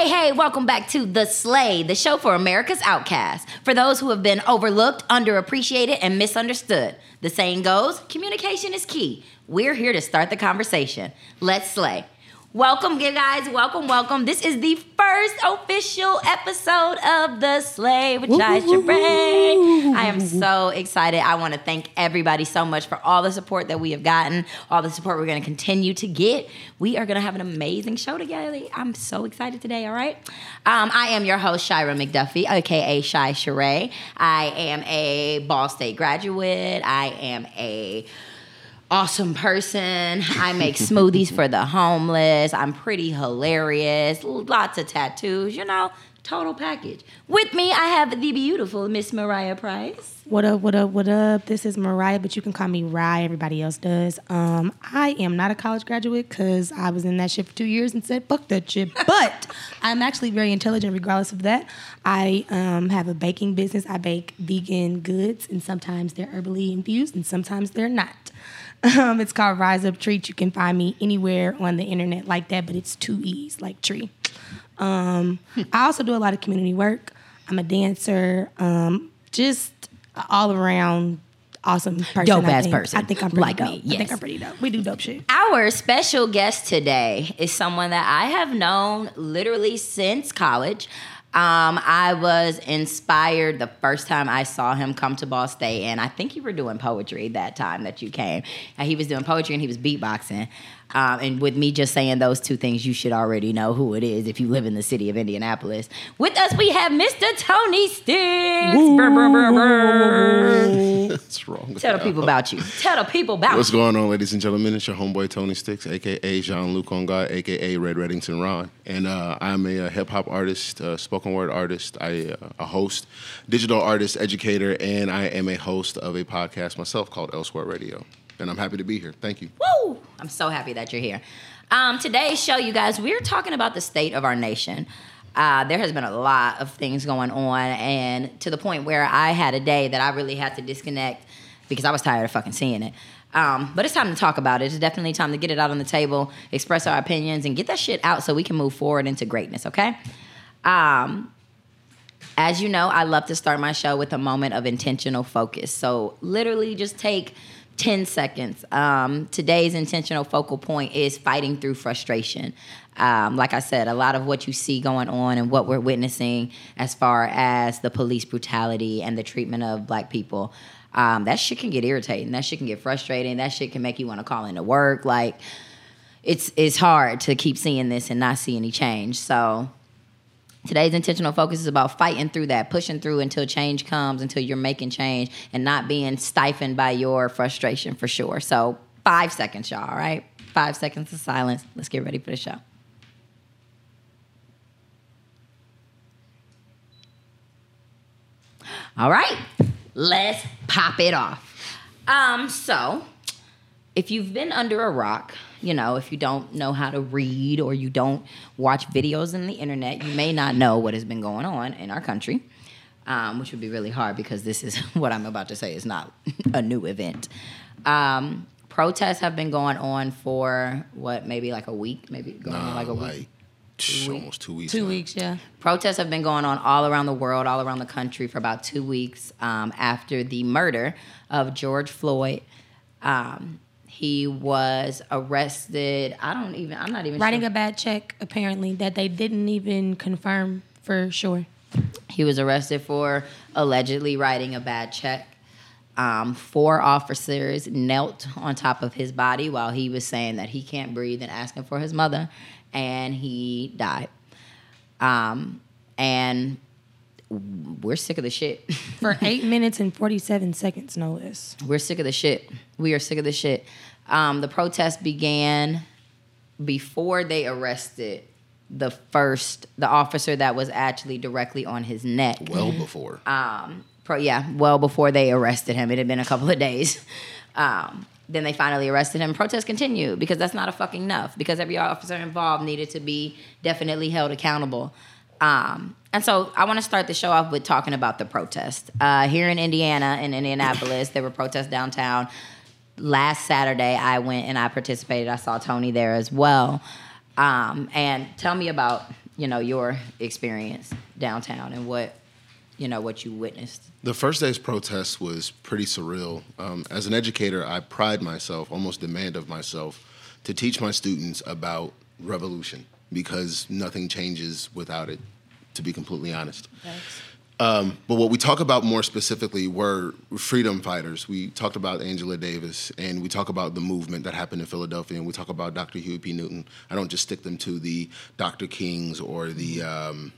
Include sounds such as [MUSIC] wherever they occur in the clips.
Hey, hey, welcome back to The Slay, the show for America's outcasts. For those who have been overlooked, underappreciated, and misunderstood. The saying goes communication is key. We're here to start the conversation. Let's slay. Welcome, you guys. Welcome, welcome. This is the first official episode of The Slay with Shi Sheree. I am so excited. I want to thank everybody so much for all the support that we have gotten, all the support we're going to continue to get. We are going to have an amazing show together. I'm so excited today, all right? Um, I am your host, Shira McDuffie, aka Shi Sheree. I am a Ball State graduate. I am a awesome person. I make [LAUGHS] smoothies for the homeless. I'm pretty hilarious. Lots of tattoos, you know, total package. With me, I have the beautiful Miss Mariah Price. What up, what up, what up? This is Mariah, but you can call me Rye. Everybody else does. Um, I am not a college graduate because I was in that shit for two years and said, fuck that shit. [LAUGHS] But I'm actually very intelligent regardless of that. I um, have a baking business. I bake vegan goods, and sometimes they're herbally infused and sometimes they're not. Um, it's called Rise Up Treat. You can find me anywhere on the internet like that, but it's two E's, like tree. Um, I also do a lot of community work. I'm a dancer, um, just all around awesome person. Dope I ass think. person. I think I'm pretty Like dope. me, I think I'm pretty dope. We do dope shit. Our special guest today is someone that I have known literally since college. Um, I was inspired the first time I saw him come to Ball State, and I think you were doing poetry that time that you came. And he was doing poetry and he was beatboxing. Um, and with me just saying those two things, you should already know who it is if you live in the city of Indianapolis. With us, we have Mr. Tony Styxx. Brr, brr, brr. [LAUGHS] What's wrong Tell the people about you. Tell the people about What's you. going on, ladies and gentlemen? It's your homeboy Tony Styxx, aka Jean Luc Onga, aka Red Reddington Ron, and uh, I'm a, uh hip hop artist, uh, spoken word artist, I uh, a host, digital artist, educator, and I am a host of a podcast myself called Elsewhere Radio. And I'm happy to be here. Thank you. Woo! I'm so happy that you're here. Um, today's show, you guys, we're talking about the state of our nation. Uh, there has been a lot of things going on, and to the point where I had a day that I really had to disconnect because I was tired of fucking seeing it. Um, but it's time to talk about it. It's definitely time to get it out on the table, express our opinions, and get that shit out so we can move forward into greatness. Okay. Um, as you know, I love to start my show with a moment of intentional focus. So, literally, just take 10 seconds. Um, today's intentional focal point is fighting through frustration. Um, like I said, a lot of what you see going on and what we're witnessing as far as the police brutality and the treatment of black people, um, that shit can get irritating. That shit can get frustrating. That shit can make you want to call into work. Like, it's, it's hard to keep seeing this and not see any change. So, Today's intentional focus is about fighting through that, pushing through until change comes, until you're making change and not being stifled by your frustration for sure. So, five seconds, y'all, all right? Five seconds of silence. Let's get ready for the show. All right, let's pop it off. Um, so if you've been under a rock, you know, if you don't know how to read or you don't watch videos in the internet, you may not know what has been going on in our country, um, which would be really hard because this is [LAUGHS] what I'm about to say is not [LAUGHS] a new event. Um, protests have been going on for what, maybe like a week, maybe going on like a week. like tsh, almost two weeks. Two now. weeks, yeah. Protests have been going on all around the world, all around the country for about two weeks um, after the murder of George Floyd. Um, he was arrested. I don't even. I'm not even Writing sure. a bad check, apparently, that they didn't even confirm for sure. He was arrested for allegedly writing a bad check. Um, four officers knelt on top of his body while he was saying that he can't breathe and asking for his mother, and he died. Um, and we're sick of the shit. For [LAUGHS] eight minutes and 47 seconds, no less. We're sick of the shit. We are sick of the shit. Um, the protest began before they arrested the first, the officer that was actually directly on his neck. Well before. Um, pro, yeah, well before they arrested him. It had been a couple of days. Um, then they finally arrested him. Protests continued because that's not a fucking enough. Because every officer involved needed to be definitely held accountable. Um, and so I want to start the show off with talking about the protest. Uh, here in Indiana, in Indianapolis, there were protests downtown. Last Saturday, I went and I participated. I saw Tony there as well. Um, and tell me about you know, your experience downtown and what, you know, what you witnessed. The first day's protest was pretty surreal. Um, as an educator, I pride myself, almost demand of myself, to teach my students about revolution because nothing changes without it, to be completely honest. Um, but what we talk about more specifically were freedom fighters. We talked about Angela Davis, and we talk about the movement that happened in Philadelphia, and we talk about Dr. Huey P. Newton. I don't just stick them to the Dr. Kings or the um,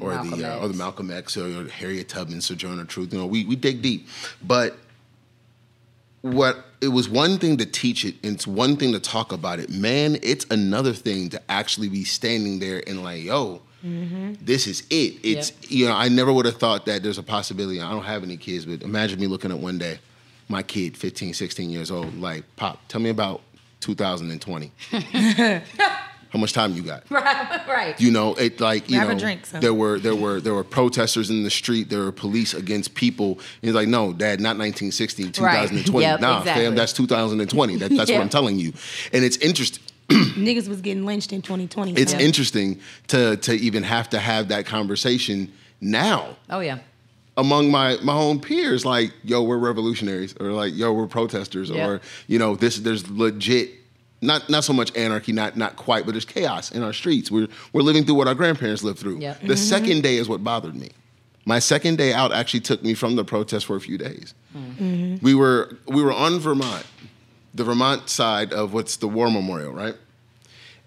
or Malcolm the uh, or the Malcolm X or, or Harriet Tubman, Sojourner Truth. You know, we we dig deep, but what it was one thing to teach it and it's one thing to talk about it man it's another thing to actually be standing there and like yo Mm-hmm. this is it it's Yep. you know i never would have thought that there's a possibility i don't have any kids but imagine me looking at one day my kid 15 16 years old like pop tell me about 2020 [LAUGHS] how much time you got [LAUGHS] Right, right. you know, it like you Grab a know, drink, son. there were there were there were protesters in the street. There were police against people. And he's like, no, Dad, not 1960, 2020. Yep, nah, exactly. fam, that's 2020. That, that's Yeah. what I'm [LAUGHS] telling you. And it's interesting. [CLEARS THROAT] Niggas was getting lynched in 2020. It's so- interesting to to even have to have that conversation now oh yeah. among my my own peers. Like, yo, we're revolutionaries, or like, yo, we're protesters, Yeah. or you know, this there's legit. Not, not so much anarchy, not not quite, but there's chaos in our streets. We're we're living through what our grandparents lived through. Yep. The mm-hmm. second day is what bothered me. My second day out actually took me from the protest for a few days. Mm-hmm. We were we were on Vermont, the Vermont side of what's the War Memorial, right?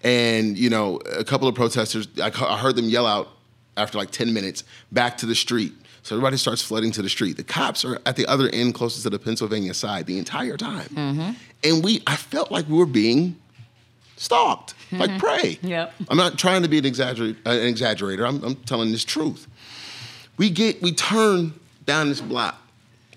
And you know, a couple of protesters, I, I heard them yell out after like ten minutes, "Back to the street!" So everybody starts flooding to the street. The cops are at the other end, closest to the Pennsylvania side, the entire time. Mm-hmm. And we, I felt like we were being stalked, mm-hmm. like prey. Yep. I'm not trying to be an, exagger- an exaggerator. I'm, I'm telling this truth. We get, we turn down this block,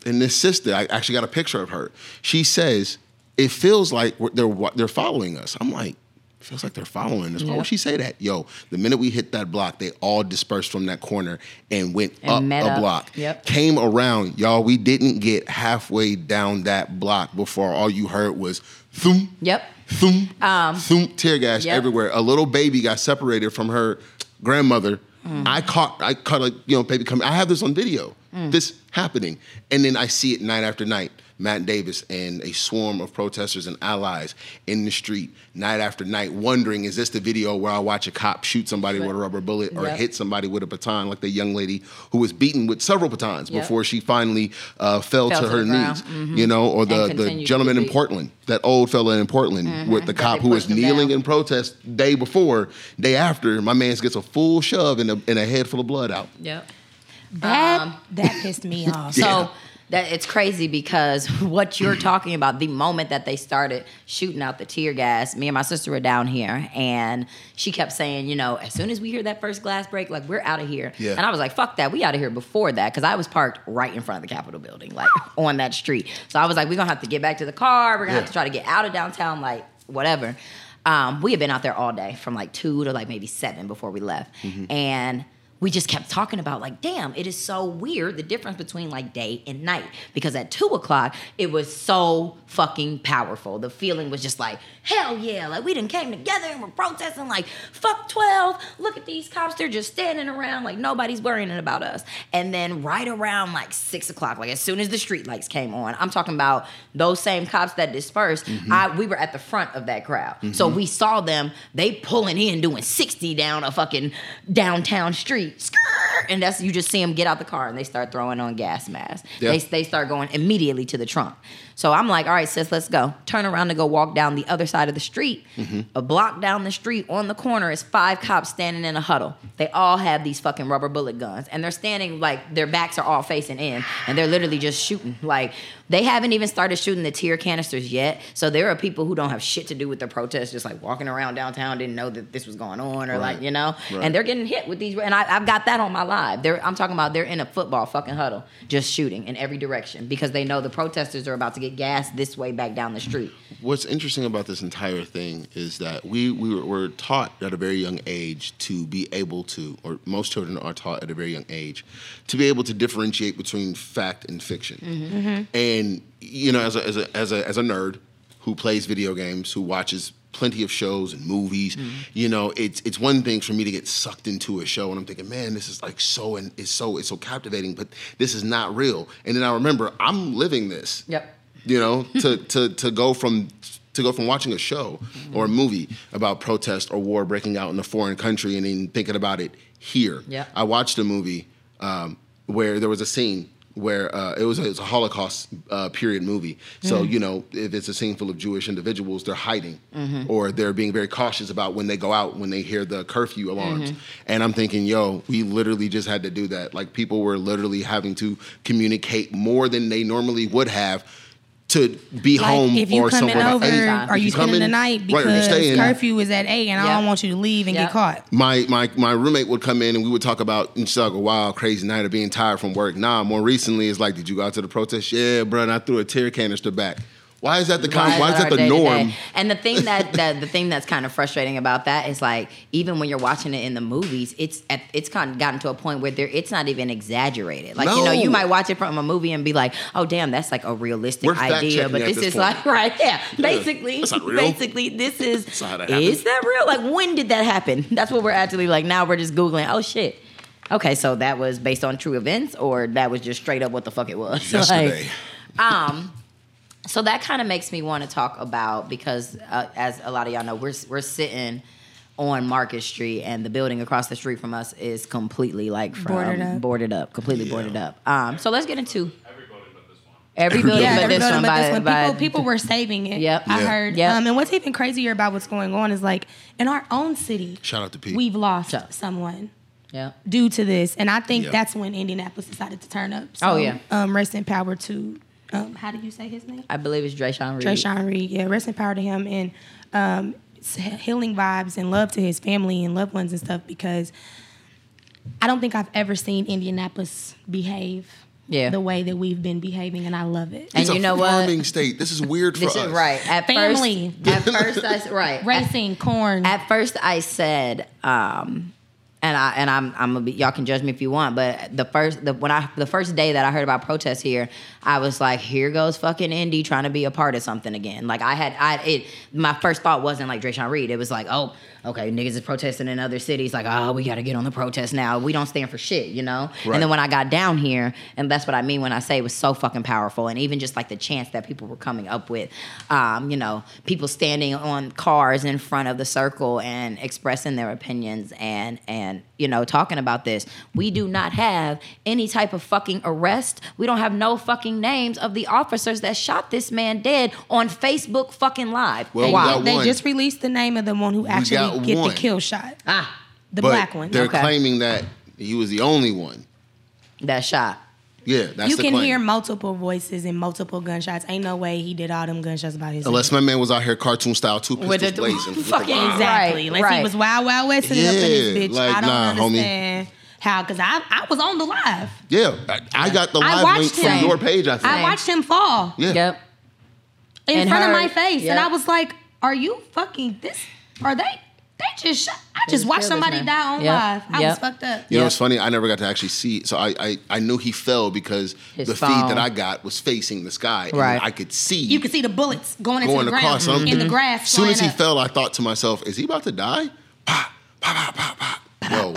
and this sister, I actually got a picture of her. She says, "It feels like they're they're following us." I'm like, "Feels like they're following us." Why would she say that? Yo, the minute we hit that block, they all dispersed from that corner and went And up met a up. block. Yep. Came around, y'all. We didn't get halfway down that block before all you heard was thump, Yep. thump, Um, thump, tear gas yep. everywhere. A little baby got separated from her grandmother. Mm. I caught, I caught a you know baby coming. I have this on video. Mm. This happening, and then I see it night after night. Matt Davis and a swarm of protesters and allies in the street night after night, wondering, is this the video where I watch a cop shoot somebody with a rubber bullet or Yep. hit somebody with a baton, like the young lady who was beaten with several batons Yep. before she finally uh, fell, Fell to to her the ground. knees? You know, or the, the gentleman in. Portland, that old fella in Portland with the cop they who was kneeling down. in protest day before, day after. My man gets a full shove and a, and a head full of blood out. Yep. That Um, that pissed me [LAUGHS] off. So Yeah. That it's crazy because [LAUGHS] what you're [CLEARS THROAT] talking about, the moment that they started shooting out the tear gas, me and my sister were down here and she kept saying, you know, as soon as we hear that first glass break, like we're out of here. Yeah. And I was like, fuck that, we out of here before that because I was parked right in front of the Capitol building, like [LAUGHS] on that street. So I was like, we're gonna have to get back to the car. We're gonna Yeah. have to try to get out of downtown, like whatever. Um, we had been out there all day from like two to like maybe seven before we left, and we just kept talking about like, damn, it is so weird the difference between like day and night because at two o'clock it was so fucking powerful. The feeling was just like, hell yeah, like we didn't came together and we're protesting like, fuck twelve. Look at these cops, they're just standing around like nobody's worrying about us. And then right around like six o'clock, like as soon as the street lights came on, I'm talking about those same cops that dispersed. Mm-hmm. I we were at the front of that crowd, so mm-hmm. we saw them. They pulling in, doing sixty down a fucking downtown street, Skrrr! and that's you just see them get out the car and they start throwing on gas masks. Yeah. They they start going immediately to the trunk. So I'm like, all right, sis, let's go. Turn around to go walk down the other side of the street. Mm-hmm. A block down the street on the corner is five cops standing in a huddle. They all have these fucking rubber bullet guns and they're standing like their backs are all facing in and they're literally just shooting. Like they haven't even started shooting the tear canisters yet. So there are people who don't have shit to do with the protest, just like walking around downtown, didn't know that this was going on or like, you know, Right. and they're getting hit with these. And I, I've got that on my live. They're, I'm talking about they're in a football fucking huddle, just shooting in every direction because they know the protesters are about to get gassed this way back down the street. What's interesting about this entire thing is that we, we were, were taught at a very young age to be able to, or most children are taught at a very young age, to be able to differentiate between fact and fiction. Mm-hmm. And you know, as a, as a as a as a nerd who plays video games, who watches plenty of shows and movies. You know, it's it's one thing for me to get sucked into a show and I'm thinking, man, this is like so and it's so it's so captivating, but this is not real. And then I remember I'm living this. Yep. You know, [LAUGHS] to to to go from to go from watching a show or a movie about protest or war breaking out in a foreign country and then thinking about it here. Yeah. I watched a movie um, where there was a scene where uh, it, was a, it was a Holocaust uh, period movie. So you know, if it's a scene full of Jewish individuals, they're hiding or they're being very cautious about when they go out when they hear the curfew alarms. And I'm thinking, yo, we literally just had to do that. Like people were literally having to communicate more than they normally would have. To be Like home if you or coming somewhere, over, Hey, are if you come spending the night because or you staying, curfew is at eight and I don't want you to leave and Yep. get caught. my my my roommate would come in and we would talk about and she's like a wild crazy night of being tired from work. Nah, more recently it's like, did you go out to the protest? Yeah, bro. And I threw a tear canister back. Why is that the con- why is that the norm? And the thing that, that the thing that's kind of frustrating about that is like even when you're watching it in the movies, it's at, it's kind of gotten to a point where there it's not even exaggerated. Like you know, you might watch it from a movie and be like, oh damn, that's like a realistic We're idea, but this, this is like [LAUGHS] right, yeah, basically, not real. basically this is That's not how that is that real? Like when did that happen? [LAUGHS] That's what we're actually like now. We're just googling. Oh shit. Okay, so that was based on true events, or that was just straight up what the fuck it was. [LAUGHS] Yesterday. Like, um, so that kind of makes me want to talk about because uh, as a lot of y'all know, we're we're sitting on Market Street, and the building across the street from us is completely like from Boarded up. boarded up, completely Yeah. boarded up. Um, so let's get into every building [LAUGHS] Yeah, but every this building one. but by, this one. by- People, people were saving it. Yep. I Yeah. heard. Yep. Um, and what's even crazier about what's going on is like in our own city, Shout out to Pete. we've lost Sure. someone yeah. due to this, and I think Yeah. that's when Indianapolis decided to turn up. Oh, yeah. Um, rest in power to. Um, how do you say his name? I believe it's Dreasjon Reed. Trayshawn Reed. Yeah, rest in power to him and um, healing vibes and love to his family and loved ones and stuff because I don't think I've ever seen Indianapolis behave Yeah. the way that we've been behaving, and I love it. And It's a you know what? farming state. This is weird for This us. is right. At Family. First, at first, I s- right. At- Racing, corn. At first, I said, um, and I and I'm I'm be, y'all can judge me if you want, but the first the when I the first day that I heard about protests here, I was like, here goes fucking Indy trying to be a part of something again. Like I had I it my first thought wasn't like Dreasjon Reed. It was like, oh, okay, niggas is protesting in other cities. Like, oh, we got to get on the protest now. We don't stand for shit, you know. Right. And then when I got down here, and that's what I mean when I say it was so fucking powerful, and even just like the chance that people were coming up with, um, you know, people standing on cars in front of the circle and expressing their opinions and and you know talking about this. We do not have any type of fucking arrest. We don't have no fucking names of the officers that shot this man dead on Facebook fucking live. Well, they, they just released the name of the one who actually got get one. the kill shot. ah, The But black one. They're Okay. claiming that he was the only one. that shot. Yeah, that's you the can claim. hear multiple voices and multiple gunshots. Ain't no way he did all them gunshots by himself. Unless my man was out here cartoon style, two With the- blazing. with [LAUGHS] the fucking bomb. Exactly. Right, Unless right. he was wild, wild west and up in this Yeah, bitch. like, I don't nah, homie. understand how, because I, I was on the live. Yeah, I, I got the I live watched link from him. your page. I think. I watched him fall yeah. Yep. in And front her- of my face. yeah. And I was like, are you fucking this? Are they? They just shot. I just just watched somebody man. die on Yep, live. I yep. was fucked up. You know, Yeah. it's funny. I never got to actually see it, so I I, I knew he fell because His the phone. feed that I got was facing the sky, Right. I could see You could see the bullets going into going the ground across. So I'm in the mm-hmm. grass. As soon as he up. fell, I thought to myself, "Is he about to die?" Pop, pop, pop, pop, pop. Yo,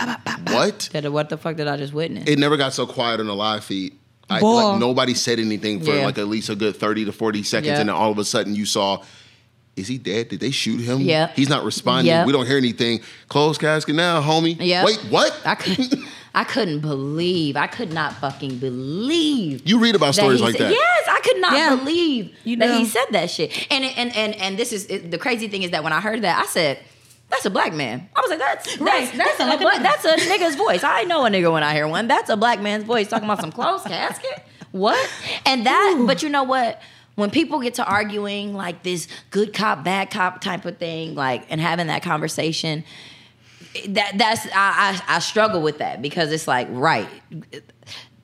what? Said, What the fuck did I just witness? It never got so quiet on the live feed. I, Boy. like nobody said anything for Yeah. like at least a good thirty to forty seconds, Yeah. and then all of a sudden you saw. Is he dead? Did they shoot him? Yeah. He's not responding. Yeah. We don't hear anything. Closed casket now, homie. Yeah. Wait, what? I couldn't. I couldn't believe. I could not fucking believe. You read about stories like said- that. Yes, I could not Yeah. believe You that he said that shit. And and and and this is it, the crazy thing is that when I heard that, I said. That's a black man. I was like, that's that's, Right. that's, That's a a, black black, that's a nigga's voice. I know a nigga when I hear one. That's a black man's voice talking about some closed casket. What? And that, but you know what? When people get to arguing like this good cop, bad cop type of thing, like and having that conversation, that that's I, I I struggle with that because it's like right,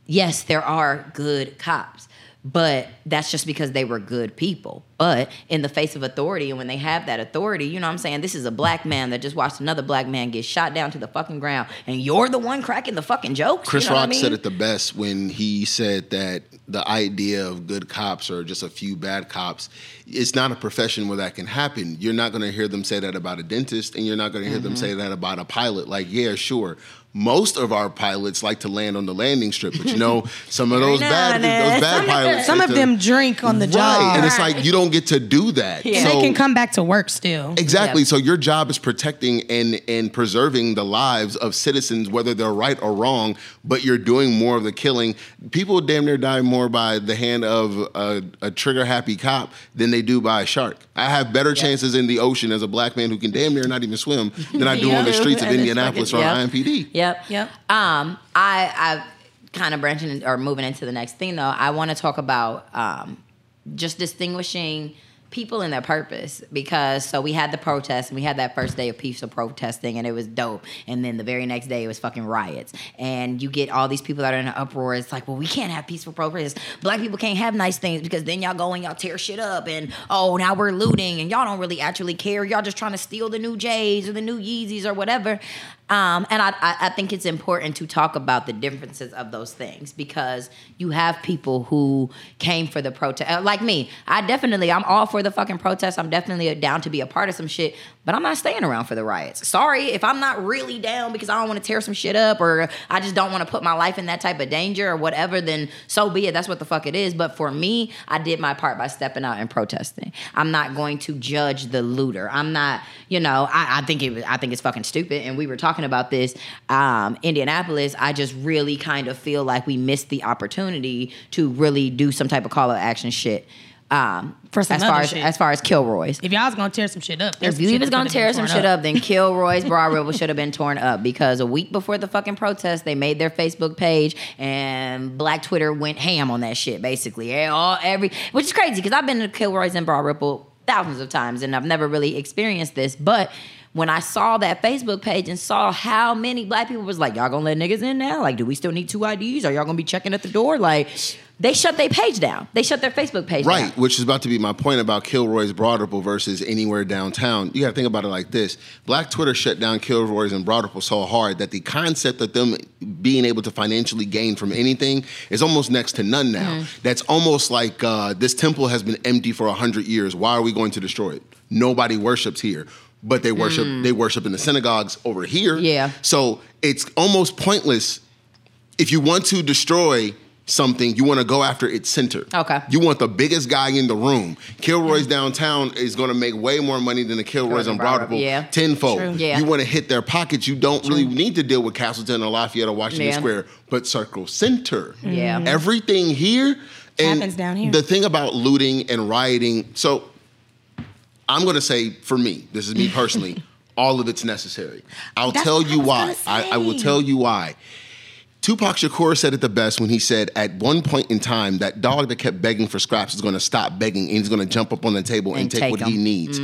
yes, there are good cops, but that's just because they were good people. But in the face of authority, and when they have that authority, you know what I'm saying? This is a black man that just watched another black man get shot down to the fucking ground, and you're the one cracking the fucking jokes. Chris you know Rock I mean? said it the best when he said that the idea of good cops or just a few bad cops, it's not a profession where that can happen. You're not going to hear them say that about a dentist, and you're not going to hear them Mm-hmm. say that about a pilot. Like, yeah, sure. Most of our pilots like to land on the landing strip, but you know, [LAUGHS] some of those bad, those bad pilots. Some like of to- them drink on the right, job. and it's like you don't get to do that. Yeah. So- they can come back to work still. Exactly. Yeah. So your job is protecting and and preserving the lives of citizens, whether they're right or wrong. But you're doing more of the killing. People damn near die more by the hand of a, a trigger happy cop than they do by a shark. I have better chances in the ocean as a black man who can damn near not even swim than I do on the streets of [LAUGHS] And Indianapolis or fucking- IMPD. Yep. Yep. Um, I I kind of branching in- or moving into the next thing though. I want to talk about um, just distinguishing people and their purpose because so we had the protest and we had that first day of peaceful protesting and it was dope and then the very next day it was fucking riots and you get all these people that are in an uproar it's like well we can't have peaceful protests black people can't have nice things because then y'all go and y'all tear shit up and oh now we're looting and y'all don't really actually care y'all just trying to steal the new J's or the new Yeezys or whatever um, and I, I, think it's important to talk about the differences of those things because you have people who came for the protest. uh, Like me, I definitely, I'm all for the fucking protest. I'm definitely down to be a part of some shit, but I'm not staying around for the riots. Sorry if I'm not really down because I don't want to tear some shit up or I just don't want to put my life in that type of danger or whatever, then so be it. That's what the fuck it is. But for me, I did my part by stepping out and protesting. I'm not going to judge the looter. I'm not, you know, I, I think it I think it's fucking stupid. And we were talking about this, um, Indianapolis. I just really kind of feel like we missed the opportunity to really do some type of call of action shit. Um, For some as far as shit. as far as Kilroy's. If y'all was gonna tear some shit up, If you was gonna tear some shit up, then [LAUGHS] Kilroy's Broad Ripple should have been torn up because a week before the fucking protest, they made their Facebook page and Black Twitter went ham on that shit. Basically, all every which is crazy because I've been to Kilroy's and Broad Ripple thousands of times and I've never really experienced this, but. When I saw that Facebook page and saw how many black people was like, y'all gonna let niggas in now? Like, do we still need two IDs? Are y'all gonna be checking at the door? Like, they shut their page down. They shut their Facebook page down. Right, which is about to be my point about Kilroy's Broad Ripple versus anywhere downtown. You got to think about it like this: Black Twitter shut down Kilroy's and Broad Ripple so hard that the concept of them being able to financially gain from anything is almost next to none now. That's almost like uh, this temple has been empty for hundred years. Why are we going to destroy it? Nobody worships here. But they worship. They worship in the synagogues over here. Yeah. So it's almost pointless if you want to destroy something, you want to go after its center. Okay. You want the biggest guy in the room. Kilroy's downtown is going to make way more money than the Kilroy's on Broad Broad Ripple, Ripple. yeah. Tenfold. True. Yeah. You want to hit their pockets. You don't really need to deal with Castleton or Lafayette or Washington Yeah. Square, but Circle Centre. Yeah. Mhm. Everything here and Happens down here. The thing about looting and rioting. So I'm going to say, for me, this is me [LAUGHS] personally. All of it's necessary. I'll That's tell what I you was why. I, I will tell you why. Tupac Shakur said it the best when he said, at one point in time, that dog that kept begging for scraps is going to stop begging and he's going to jump up on the table and, And take, take what he needs.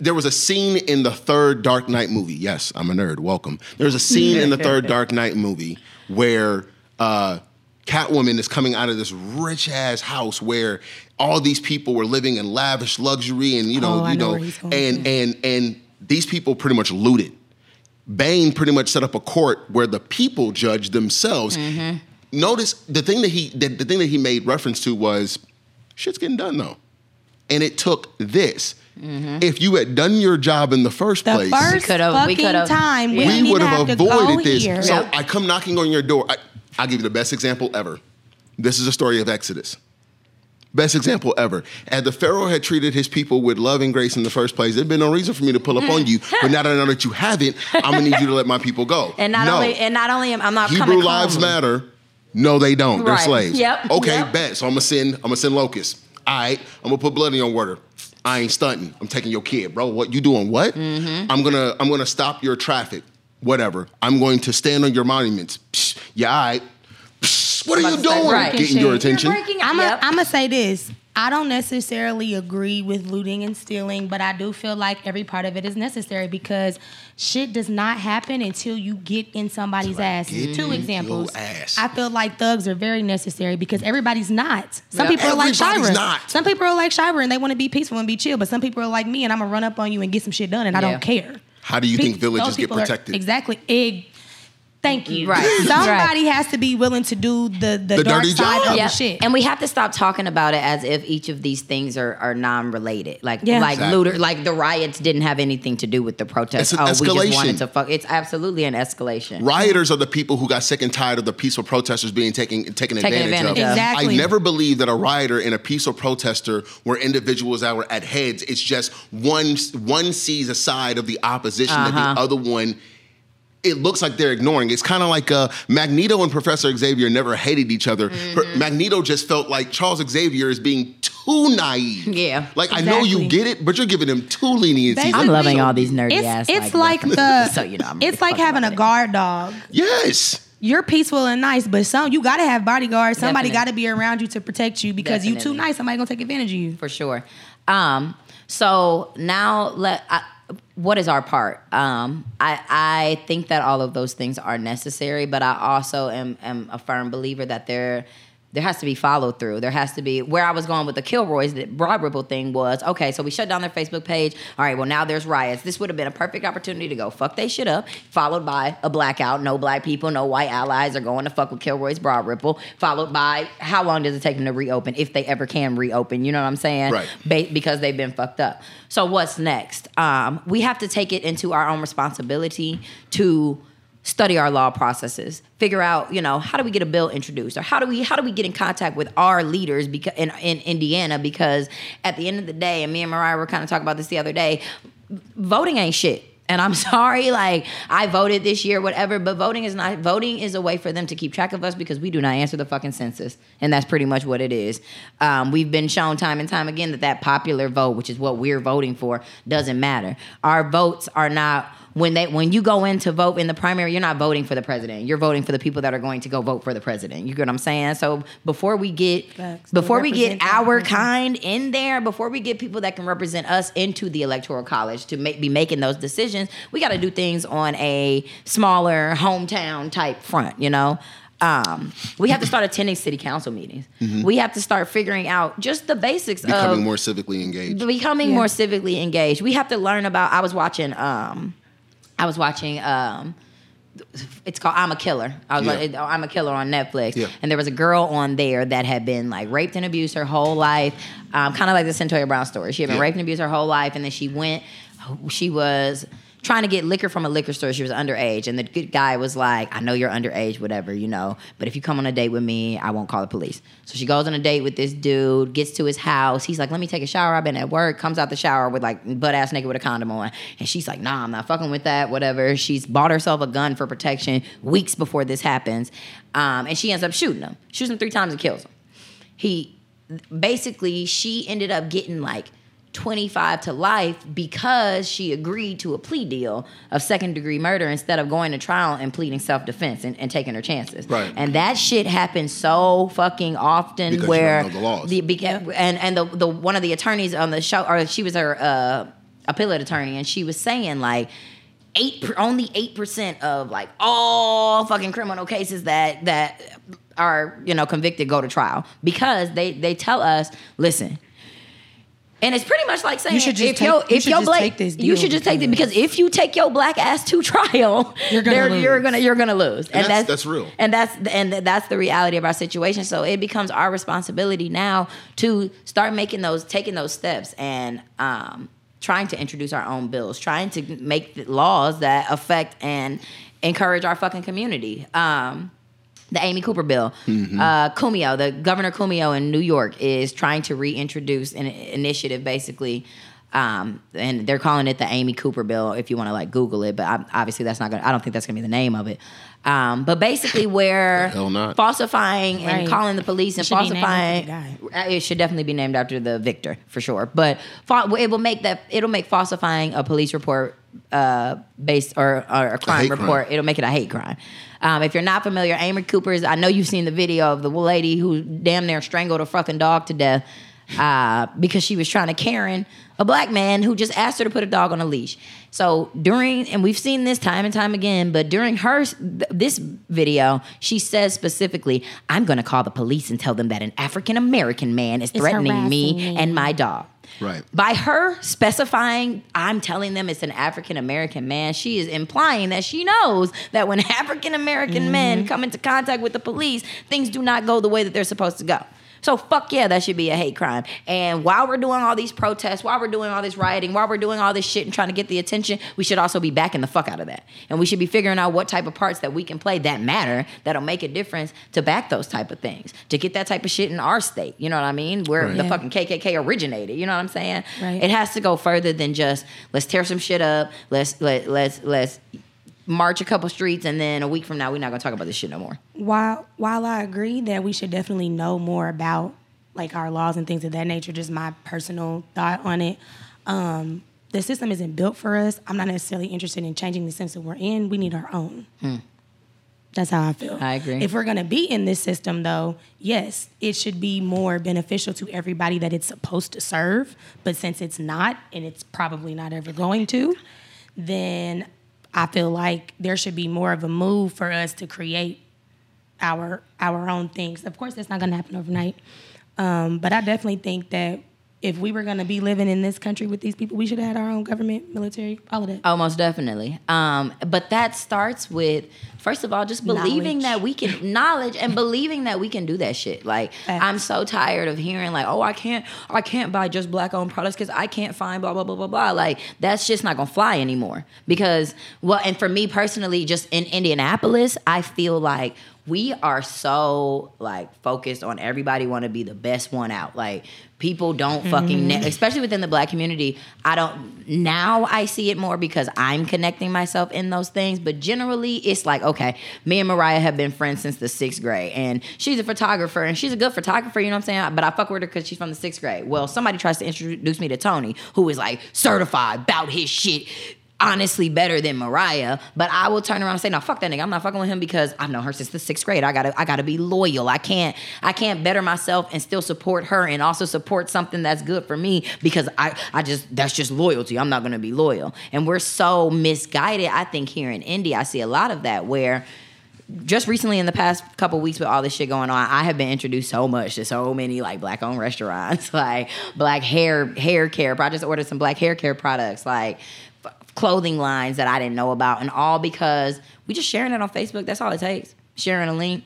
There was a scene in the third Dark Knight movie. Yes, I'm a nerd. Welcome. There's a scene in the [LAUGHS] third Dark Knight movie where uh, Catwoman is coming out of this rich ass house where all these people were living in lavish luxury and you know, Oh, you know know, where he's going. and and and these people pretty much looted. Bane pretty much set up a court where the people judge themselves. Mm-hmm. Notice the thing that he the, the thing that he made reference to was shit's getting done though. And it took this. Mm-hmm. If you had done your job in the first The place, first could've- we fucking could've- time we, Yeah. we didn't would even have have to avoided go this. Here. So Yep. I come knocking on your door. I, I'll give you the best example ever. This is a story of Exodus. Best example ever. Had the Pharaoh had treated his people with love and grace in the first place, there'd been no reason for me to pull up on you. [LAUGHS] But now that I know that you haven't, I'm gonna need you to let my people go. And not no. only and not only am I'm not Hebrew lives home. matter. No, they don't. They're Right. slaves. Yep. Okay, Yep. bet. So I'm gonna send. I'm gonna send locusts. All right. I'm gonna put blood in your water. I ain't stunting. I'm taking your kid, bro. What you doing? What? Mm-hmm. I'm gonna. I'm gonna stop your traffic. Whatever. I'm going to stand on your monuments. Psh, yeah. All right. Psh, what are you About to say, doing? right. Getting your attention. I'm Yep. gonna say this. I don't necessarily agree with looting and stealing, but I do feel like every part of it is necessary because shit does not happen until you get in somebody's ass. Two examples. ass. I feel like thugs are very necessary because everybody's not. Some Yeah. people are like Everybody's Shira. not. Some people are like Shira and they want to be peaceful and be chill, but some people are like me and I'm gonna run up on you and get some shit done and I don't care. How do you think villages get people are- protected? exactly. Egg. Thank you. Right. Somebody has to be willing to do the the, The dark dirty side job. of Yeah. the shit. And we have to stop talking about it as if each of these things are, are non-related. Like Yeah. like Exactly. looter, like the riots didn't have anything to do with the protests. It's an oh, we just wanted to fuck. It's absolutely an escalation. Rioters are the people who got sick and tired of the peaceful protesters being taken taken Taken advantage, advantage of. of. Exactly. I never believed that a rioter and a peaceful protester were individuals that were at heads. It's just one one sees a side of the opposition that Uh-huh. the other one. It looks like they're ignoring. It's kind of like uh, Magneto and Professor Xavier never hated each other. Mm-hmm. Magneto just felt like Charles Xavier is being too naive. Yeah. like I know you get it, but you're giving him too lenient. Basically- I'm loving all these nerdy it's ass. it's like, [LAUGHS] the so you know. I'm it's really like having a loving it. guard dog. Yes. You're peaceful and nice, but some you gotta have bodyguards. Somebody Definitely. gotta be around you to protect you because you too nice. Somebody gonna take advantage of you. for sure. Um, so now let I, what is our part? Um, I I think that all of those things are necessary, but I also am am a firm believer that there there has to be follow through. There has to be where I was going with the Kilroys, the Broad Ripple thing was okay. So we shut down their Facebook page. All right, well now there's riots. This would have been a perfect opportunity to go fuck they shit up, followed by a blackout. No black people, no white allies are going to fuck with Kilroy's Broad Ripple. Followed by how long does it take them to reopen if they ever can reopen? You know what I'm saying? Right. ba- because they've been fucked up. So what's next? Um, we have to take it into our own responsibility to study our law processes, figure out, you know, how do we get a bill introduced, or how do we how do we get in contact with our leaders because in, in Indiana? Because at the end of the day, and me and Mariah were kind of talking about this the other day, voting ain't shit. And I'm [LAUGHS] sorry, like I voted this year, whatever, but voting is not voting is a way for them to keep track of us because we do not answer the fucking census, and that's pretty much what it is. Um, we've been shown time and time again that that popular vote, which is what we're voting for, doesn't matter. Our votes are not when they when you go in to vote in the primary, you're not voting for the president. You're voting for the people that are going to go vote for the president. You get what I'm saying? So before we get Facts. before we get our our kind in there, before we get people that can represent us into the electoral college to make, be making those decisions, we got to do things on a smaller hometown type front. You know. Um, we have to start attending city council meetings. We have to start figuring out just the basics Becoming of becoming more civically engaged. becoming Yeah. more civically engaged. We have to learn about. I was watching. Um, I was watching. Um, it's called I'm a Killer. I was Yeah. like, I'm a Killer on Netflix, Yeah. and there was a girl on there that had been like raped and abused her whole life, um, kind of like the Cyntoia Brown story. She had been Yeah. raped and abused her whole life, and then she went. She was trying to get liquor from a liquor store. She was underage, and the good guy was like, "I know you're underage, whatever, you know, but if you come on a date with me, I won't call the police." So she goes on a date with this dude, gets to his house. He's like, "Let me take a shower. I've been at work." Comes out the shower with like butt ass naked with a condom on, and she's like, "Nah, I'm not fucking with that. Whatever." She's bought herself a gun for protection weeks before this happens, um, and she ends up shooting him. Shoots him three times and kills him. He basically she ended up getting like 25 to life because she agreed to a plea deal of second degree murder instead of going to trial and pleading self defense and, and taking her chances. Right. And that shit happens so fucking often Because you where don't know the laws. the- beca- and and the, the one of the attorneys on the show or she was her uh, appellate attorney and she was saying like eight only eight percent of like all fucking criminal cases that that are you know convicted go to trial because they they tell us listen and it's pretty much like saying You should just if take- your you if should your just black take this you should just take it because- because if you take your black ass to trial [LAUGHS] You're gonna lose. you're gonna you're gonna lose And that's- that's real. and that's and that's the reality of our situation so it becomes our responsibility now to start making those taking those steps and um trying to introduce our own bills trying to make the laws that affect and encourage our fucking community um the Amy Cooper bill. Uh, Cuomo, the Governor Cuomo in New York, is trying to reintroduce an initiative, basically, um, and they're calling it the Amy Cooper bill. If you want to like Google it, but I, obviously that's not gonna. I don't think that's gonna be the name of it. Um, but basically, [LAUGHS] where The hell falsifying and Right. calling the police and It should be named falsifying, after the uh, it should definitely be named after the victor for sure. But fa- it will make that it'll make falsifying a police report uh, based or, or a crime hate report. crime. It'll make it a hate crime. Um, if you're not familiar, Amy Cooper's. I know you've seen the video of the lady who damn near strangled a fucking dog to death. uh, because she was trying to Karen a black man who just asked her to put a dog on a leash. So during, and we've seen this time and time again, but during her this video, she says specifically, "I'm going to call the police and tell them that an African American man is threatening me, me." and my dog." Right. By her specifying, I'm telling them it's an African American man, she is implying that she knows that when [LAUGHS] African American men mm-hmm. come into contact with the police, things do not go the way that they're supposed to go. So fuck yeah, that should be a hate crime. And while we're doing all these protests, while we're doing all this rioting, while we're doing all this shit and trying to get the attention, we should also be backing the fuck out of that. And we should be figuring out what type of parts that we can play that matter, that'll make a difference to back those type of things, to get that type of shit in our state. You know what I mean? Where Right. the Yeah. fucking KKK originated. You know what I'm saying? Right. It has to go further than just let's tear some shit up. Let's let let's let's march a couple streets, and then a week from now we're not gonna talk about this shit no more. while while I agree that we should definitely know more about like our laws and things of that nature, just my personal thought on it. Um, the system isn't built for us. I'm not necessarily interested in changing the system we're in. We need our own. That's how I feel. Hmm. I agree. If we're gonna be in this system, though, yes, it should be more beneficial to everybody that it's supposed to serve. But since it's not, and it's probably not ever going to, then I feel like there should be more of a move for us to create our our own things. Of course, that's not going to happen overnight, um, but I definitely think that if we were going to be living in this country with these people, we should have had our own government, military, all of that. Oh, most definitely. Um, but that starts with first of all just believing Knowledge. that we can knowledge and [LAUGHS] believing that we can do that shit. Like Facts. I'm so tired of hearing like, oh, I can't, I can't buy just black owned products because I can't find blah blah blah blah blah. Like that's just not gonna fly anymore. Because well, and for me personally, just in Indianapolis, I feel like we are so like focused on everybody want to be the best one out. Like people don't fucking, mm-hmm. ne- especially within the black community. I don't now. I see it more because I'm connecting myself in those things. But generally, it's like okay, me and Mariah have been friends since the sixth grade, and she's a photographer and she's a good photographer. You know what I'm saying? But I fuck with her because she's from the sixth grade. Well, somebody tries to introduce me to Tony, who is like certified about his shit honestly better than Mariah, but I will turn around and say, no, fuck that nigga. I'm not fucking with him because I've known her since the sixth grade. I gotta I gotta be loyal. I can't I can't better myself and still support her and also support something that's good for me because I I just that's just loyalty. I'm not gonna be loyal. And we're so misguided. I think here in India, I see a lot of that where just recently in the past couple weeks with all this shit going on, I have been introduced so much to so many like black owned [LAUGHS] restaurants, like black hair hair care. I just ordered some black hair care products, like clothing lines that I didn't know about, and all because we just sharing it on Facebook. That's all it takes. Sharing a link,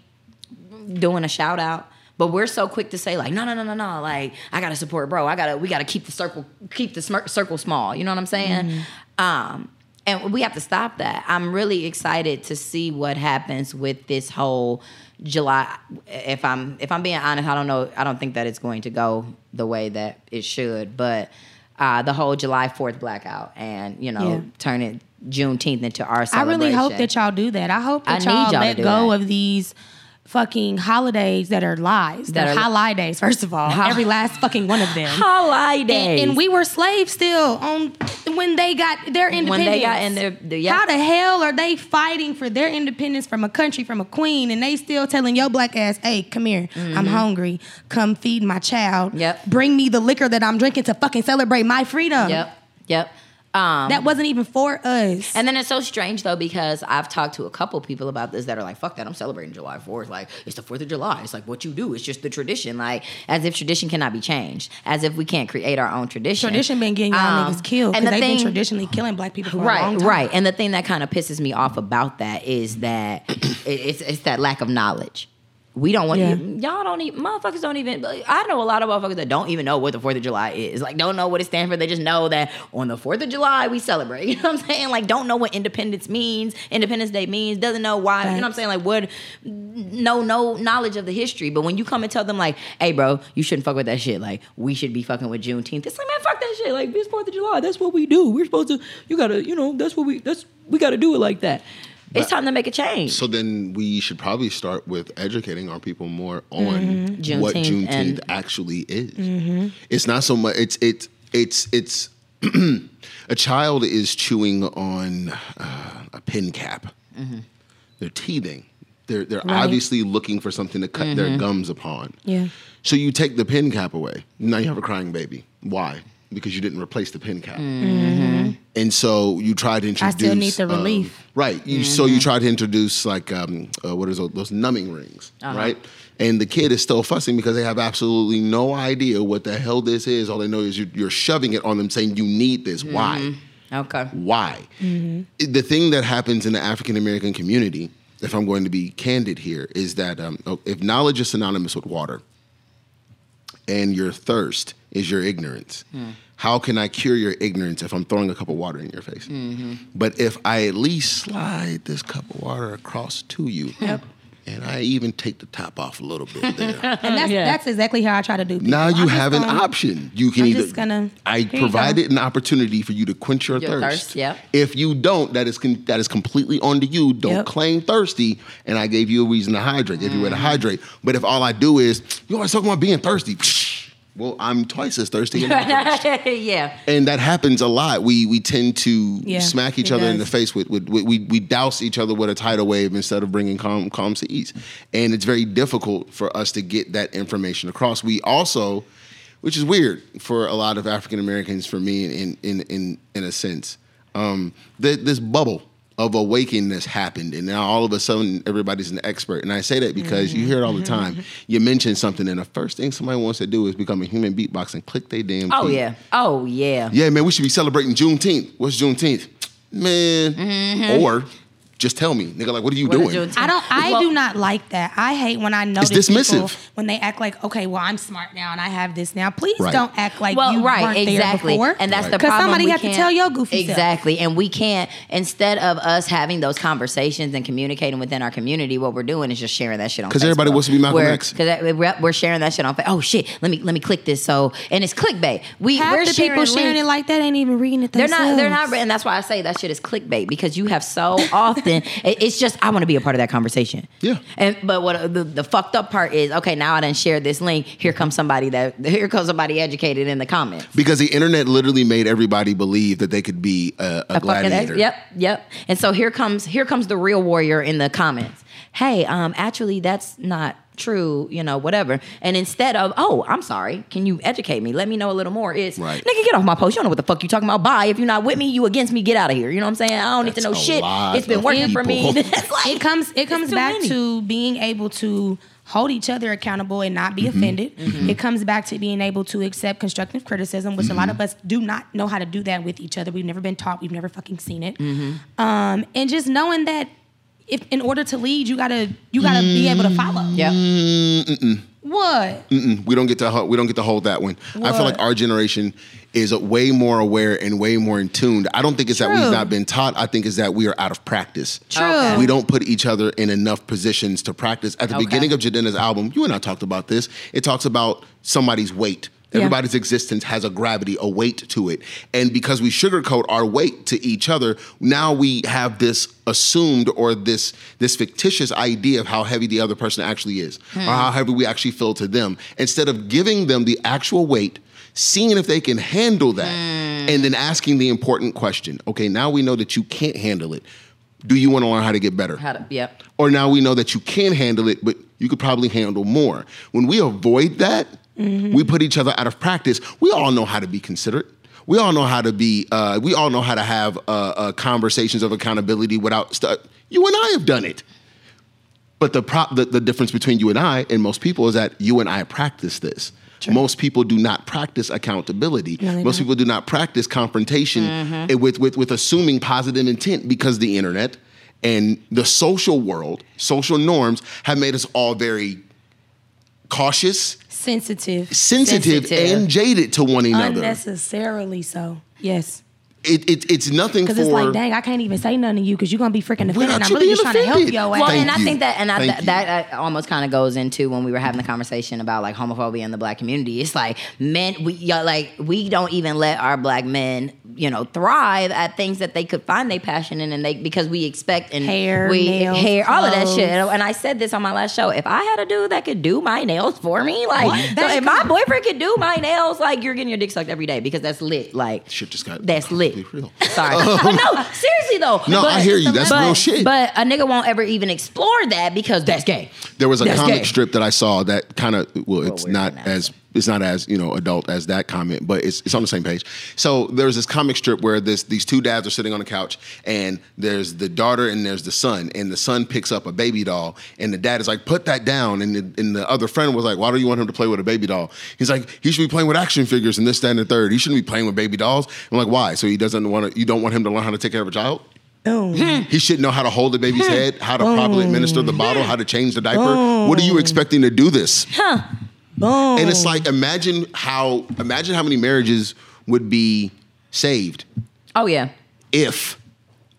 doing a shout out. But we're so quick to say like, no, no, no, no, no. Like, I gotta support, bro. I gotta, we gotta keep the circle, keep the circle small. You know what I'm saying? Um, and we have to stop that. I'm really excited to see what happens with this whole July. If I'm, if I'm being honest, I don't know. I don't think that it's going to go the way that it should. But uh, the whole July 4th blackout and you know Yeah. turning Juneteenth into our celebration. I really hope that y'all do that. I hope that y'all, y'all let go that. of these fucking holidays that are lies. That are- are holidays, first of all. Every last fucking one of them. holidays. And, and we were slaves still on when they got their independence. When they got in their- yeah. How the hell are they fighting for their independence from a country, from a queen, and they still telling your black ass, "Hey, come here, I'm hungry. Come feed my child. Mm-hmm. Yep. Bring me the liquor that I'm drinking to fucking celebrate my freedom." Yep. Yep. Um, That wasn't even for us. And then it's so strange though because I've talked to a couple people about this that are like, "Fuck that! I'm celebrating July 4th. Like it's the Fourth of July. It's like what you do. It's just the tradition. Like as if tradition cannot be changed. As if we can't create our own tradition. Tradition been getting y'all Um, niggas killed And the they've thing, been traditionally killing black people for a long right, right. And the thing that kind of pisses me off about that is that [CLEARS THROAT] it's it's that lack of knowledge. We don't want Yeah. y'all don't even motherfuckers don't even. I know a lot of motherfuckers that don't even know what the Fourth of July is. Like don't know what it stands for. They just know that on the Fourth of July we celebrate. [LAUGHS] You know what I'm saying? Like don't know what independence means. Independence Day means. Doesn't know why. You know what I'm saying? Like what? No, no knowledge of the history. But when you come and tell them like, hey, bro, you shouldn't fuck with that shit. Like we should be fucking with Juneteenth. It's like man, fuck that shit. Like it's Fourth of July. That's what we do. We're supposed to. You gotta. You know. That's what we. That's we gotta do it like that. It's time to make a change. So then we should probably start with educating our people more on mm-hmm. what Juneteenth Juneteenth and- actually is. Mm-hmm. It's not so much. It's it's it's it's [CLEARS THROAT] a child is chewing on uh, a pin cap. Mm-hmm. They're teething. They're they're Right. obviously looking for something to cut their gums upon. Yeah. So you take the pin cap away. Now you have a crying baby. Why? Because you didn't replace the pin cap. And so you tried to introduce. I still need the um, relief. right. You, So you tried to introduce like um, uh, what is those, those numbing rings, right? And the kid is still fussing because they have absolutely no idea what the hell this is. All they know is you're, you're shoving it on them, saying you need this. Why? Okay. why. The thing that happens in the African American community, if I'm going to be candid here, is that um, if knowledge is synonymous with water and your thirst is your ignorance, how can I cure your ignorance if I'm throwing a cup of water in your face? But if I at least slide this cup of water across to you, and I even take the top off a little bit there. [LAUGHS] And that's Yeah. that's exactly how I try to do. People. Now you I'm have an gonna- option. You can I'm either. just gonna- I Here you go. provided an opportunity for you to quench your, Your thirst. thirst, yep. If you don't, that is con- that is completely on to you. Don't Yep. claim thirsty. And I gave you a reason to hydrate. Gave you a way to Mm-hmm. hydrate. But if all I do is you always talking about being thirsty, [LAUGHS] well, I'm twice as thirsty. And, [LAUGHS] yeah. and that happens a lot. We we tend to Yeah, smack each other in the face with, with, with we we douse each other with a tidal wave instead of bringing calm calm to ease. and it's very difficult for us to get that information across. We also, which is weird for a lot of African Americans, for me in in in in a sense, um, th- this bubble of awakeness happened, and now all of a sudden everybody's an expert. And I say that because you hear it all the mm-hmm. time. You mention something, and the first thing somebody wants to do is become a human beatbox and click their damn. Oh teeth. yeah. Oh yeah. Yeah, man, we should be celebrating Juneteenth. What's Juneteenth? Man. Mm-hmm. Or just tell me, nigga, like, what are you. What is doing? Juneteenth? I don't. I Well- do not like that. I hate when I notice dismissive. people when they act like, okay, well, I'm smart now and I have this now. Please Right. don't act like well, you right, weren't exactly, there before. and that's the problem. because somebody we have to tell your goofy self. exactly, and we can't. Instead of us having those conversations and communicating within our community, what we're doing is just sharing that shit on. Because everybody wants to be Malcolm We're- X. Because uh, we're, we're sharing that shit on. Oh shit! Let me let me click this. So and it's clickbait. We Half we're the sharing people sharing links. it like that ain't even reading it They're not. They're not. And that's why I say that shit is clickbait because you have so often. [LAUGHS] it- it's just I want to be a part of that conversation. Yeah. And but what the, the fucked up part is okay now I didn't share this link. Here comes somebody that here comes somebody educated in the comments. Because the internet literally made everybody believe that they could be a, a, A fucking- gladiator. Yep, yep. And so here comes here comes the real warrior in the comments. Hey, um, actually that's not true, you know, whatever. And instead of, oh, I'm sorry, can you educate me? Let me know a little more. It's Right. nigga, get off my post. You don't know what the fuck you talking about. Bye. If you're not with me, you against me, get out of here. You know what I'm saying? I don't need to know shit. It's been of working for me. [LAUGHS] like- it comes it comes back many. to being able to hold each other accountable and not be offended. It comes back to being able to accept constructive criticism, which a lot of us do not know how to do that with each other. We've never been taught. We've never fucking seen it. Um, and just knowing that if in order to lead, you gotta you gotta be able to follow. Yep. What? Mm, we don't get to ho- we don't get to hold that one. I feel like our generation is way more aware and way more in tuned. I don't think it's that we've not been taught. I think it's that we are out of practice. True. Okay. We don't put each other in enough positions to practice. At the Okay. beginning of Jadena's album, you and I talked about this. It talks about somebody's weight. Yeah. Everybody's existence has a gravity, a weight to it. And because we sugarcoat our weight to each other, now we have this assumed or this this fictitious idea of how heavy the other person actually is or hmm. how heavy we actually feel to them. Instead of giving them the actual weight, seeing if they can handle that, hmm. and then asking the important question. Okay, now we know that you can't handle it. Do you want to learn how to get better? How to, yep. or now we know that you can handle it, but you could probably handle more. When we avoid that, we put each other out of practice. We all know how to be considerate. We all know how to be. Uh, we all know how to have uh, uh, conversations of accountability without. St- you and I have done it. But the, pro- the the difference between you and I and most people is that you and I practice this. Most people do not practice accountability. They most don't. people do not practice confrontation eh, with, with with assuming positive intent because the internet and the social world, social norms have made us all very cautious, Sensitive. sensitive, Sensitive. and jaded to one another. Unnecessarily so. Yes. It, it, it's nothing for Because it's like, dang, I can't even say nothing to you because you're gonna be freaking offended. not I'm really being just trying to help offended? your ass. Well, Thank and I you. think that, and I, Thank that, you. that uh, almost kind of goes into when we were having the conversation about like homophobia in the black community. It's like men, we y'all, like we don't even let our black men, you know, thrive at things that they could find their passion in, and they because we expect and Hair, we nails, hair, all of that shit. And I said this on my last show. If I had a dude that could do my nails for me, like so if my boyfriend could do my nails, like you're getting your dick sucked every day because that's lit. Like Shit just got that's lit. Be real. Sorry, but [LAUGHS] [LAUGHS] no, seriously though. No, I hear you. That's but, real shit. But a nigga won't ever even explore that because that's gay. There was a That's comic gay. strip that I saw that kind of well, it's weird not now. as it's not as you know adult as that comment, but it's it's on the same page. So there's this comic strip where this these two dads are sitting on the couch, and there's the daughter and there's the son, and the son picks up a baby doll, and the dad is like, "Put that down," and the, and the other friend was like, "Why do you want him to play with a baby doll?" He's like, "He should be playing with action figures and this, that, and the third. He shouldn't be playing with baby dolls." I'm like, "Why?" So he doesn't want to. You don't want him to learn how to take care of a child. Boom. Oh. [LAUGHS] He shouldn't know how to hold the baby's hmm. head, how to properly administer the bottle, oh. how to change the diaper. What are you oh. expecting to do this? Boom. And it's like imagine how imagine how many marriages would be saved Oh yeah. if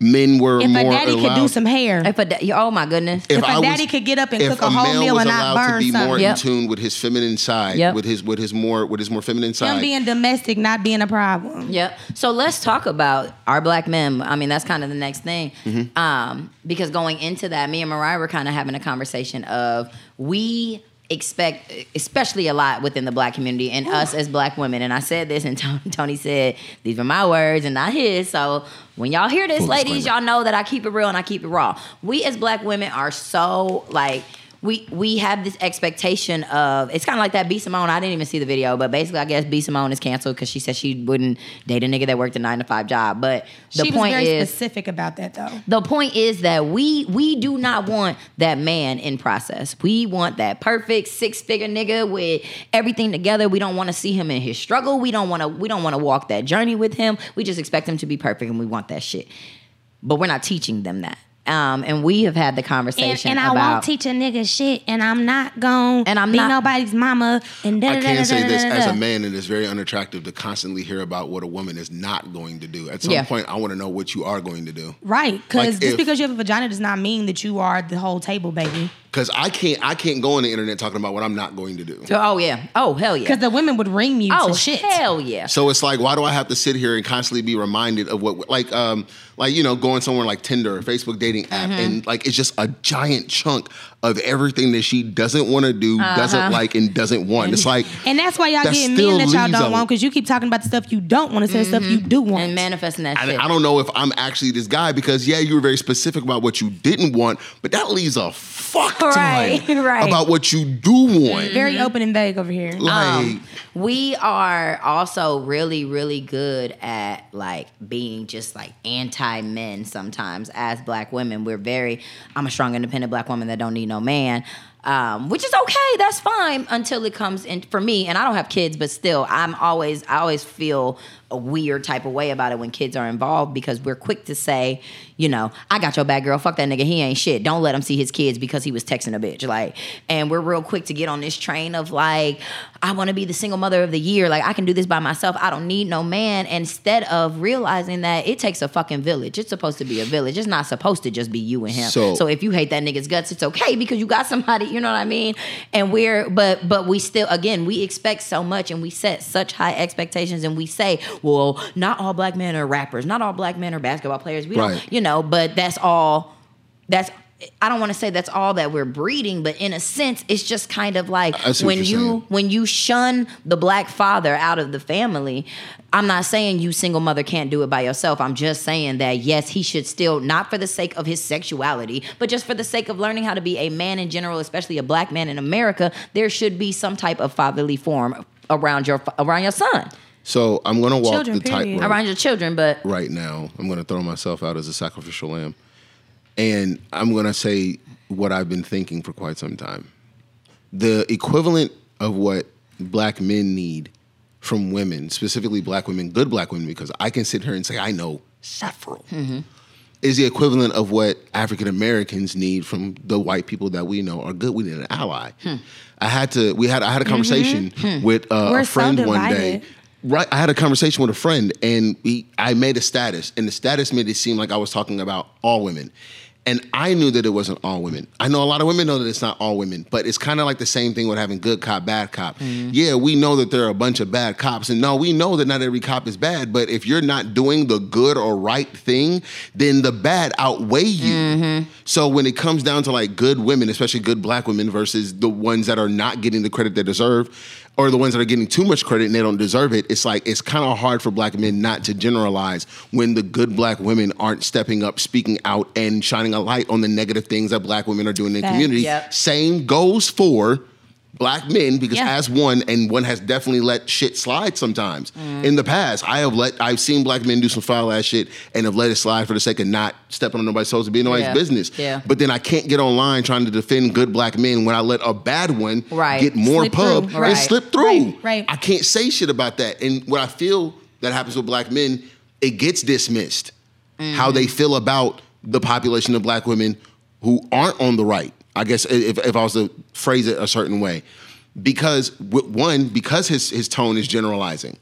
men were if a more daddy allowed. could do some hair. If a da- oh my goodness. If a I daddy could get up and cook a whole meal and not allowed burn to be more. Yep. in tune with his feminine side, Yep. with his with his more with his more feminine side. Him being domestic, not being a problem. Yep. So let's talk about our black men. I mean, that's kind of the next thing. Mm-hmm. Um, because going into that, me and Mariah were kind of having a conversation of we expect, especially a lot within the black community and us as black women. And I said this, and [LAUGHS] Tony, Tony said, These are my words and not his. So when y'all hear this, Full ladies, disclaimer. y'all know that I keep it real and I keep it raw. We as black women are so like, we we have this expectation of it's kind of like that B Simone. I didn't even see the video, but basically, I guess B Simone is canceled because she said she wouldn't date a nigga that worked a nine to five job. But the she was point very is, specific about that though. the point is that we we do not want that man in process. We want that perfect six figure nigga with everything together. We don't want to see him in his struggle. We don't want to we don't want to walk that journey with him. We just expect him to be perfect, and we want that shit. But we're not teaching them that. Um, and we have had the And, conversation and I about won't teach a nigga shit, and I'm not going And I'm be not- nobody's mama. And da, I da, da, can da, say da, this da, da, as a man, it is very unattractive to constantly hear about what a woman is not going to do. At some Yeah. point, I want to know what you are going to do. Right, because Like just if- because you have a vagina does not mean that you are the whole table, baby. Because I can't, I can't go on the internet talking about what I'm not going to do. Oh yeah. Oh hell yeah. Because the women would ring you Oh to shit. hell yeah. So it's like, why do I have to sit here and constantly be reminded of what, like, um, like you know, going somewhere like Tinder or Facebook dating app, Mm-hmm. and like it's just a giant chunk of everything that she doesn't want to do, Uh-huh. doesn't like, and doesn't want. It's like, [LAUGHS] And that's why y'all That get still men that y'all don't want because you keep talking about the stuff you don't want instead of stuff you do want. And manifesting that I, shit. I don't know if I'm actually this guy because yeah, you were very specific about what you didn't want, but that leaves a fuck ton Right, [LAUGHS] right. about what you do want. Very open and vague over here. Like, Um, we are also really, really good at like being just like anti men sometimes as black women. We're very, I'm a strong, independent black woman that don't need no man. Um, which is okay, that's fine until it comes in for me. And I don't have kids, but still, I'm always, I always feel a weird type of way about it when kids are involved because we're quick to say, you know, I got your bad girl, fuck that nigga, he ain't shit. Don't let him see his kids because he was texting a bitch. Like, and we're real quick to get on this train of like, I want to be the single mother of the year. Like, I can do this by myself. I don't need no man. Instead of realizing that it takes a fucking village. It's supposed to be a village. It's not supposed to just be you and him. So- so if you hate that nigga's guts, it's okay because you got somebody, you know what I mean? And we're but but we still again, we expect so much and we set such high expectations and we say, well, not all black men are rappers, not all black men are basketball players. We Right. don't, you know, but that's all that's I don't want to say that's all that we're breeding, but in a sense, it's just kind of like I see what when you saying. when you shun the black father out of the family. I'm not saying you single mother can't do it by yourself. I'm just saying that yes, he should still not for the sake of his sexuality, but just for the sake of learning how to be a man in general, especially a black man in America. There should be some type of fatherly form around your around your son, so I'm gonna walk Children, the tightrope around your children. But right now. I'm gonna throw myself out as a sacrificial lamb, and I'm gonna say what I've been thinking for quite some time. The equivalent of what black men need from women, specifically black women, good black women, because I can sit here and say I know several, mm-hmm. is the equivalent of what African Americans need from the white people that we know are good. We need an ally. Hmm. I had to. We had. I had a conversation mm-hmm. hmm. with uh, a so friend one day. Right, I had a conversation with a friend, and we. I made a status, and the status made it seem like I was talking about all women, And I knew that it wasn't all women. I know a lot of women know that it's not all women, but it's kind of like the same thing with having good cop, bad cop. Mm-hmm. Yeah, we know that there are a bunch of bad cops, and no, we know that not every cop is bad. But if you're not doing the good or right thing, then the bad outweigh you. Mm-hmm. So when it comes down to like good women, especially good black women, versus the ones that are not getting the credit they deserve, or the ones that are getting too much credit and they don't deserve it, it's like it's kind of hard for black men not to generalize when the good black women aren't stepping up, speaking out, and shining a light on the negative things that black women are doing in the community. Yep. Same goes for black men because Yeah. as one and one has definitely let shit slide sometimes Mm. in the past i have let i've seen black men do some foul ass shit and have let it slide for the sake of not stepping on nobody's toes and be in nobody's Yeah. business Yeah. but then i can't get online trying to defend good black men when i let a bad one Right. get more Slip pub through. Right. and slip through Right, right. i can't say shit about that and what i feel that happens with black men it gets dismissed how they feel about the population of black women who aren't on the right. I guess if, if I was to phrase it a certain way, because one, because his his tone is generalizing,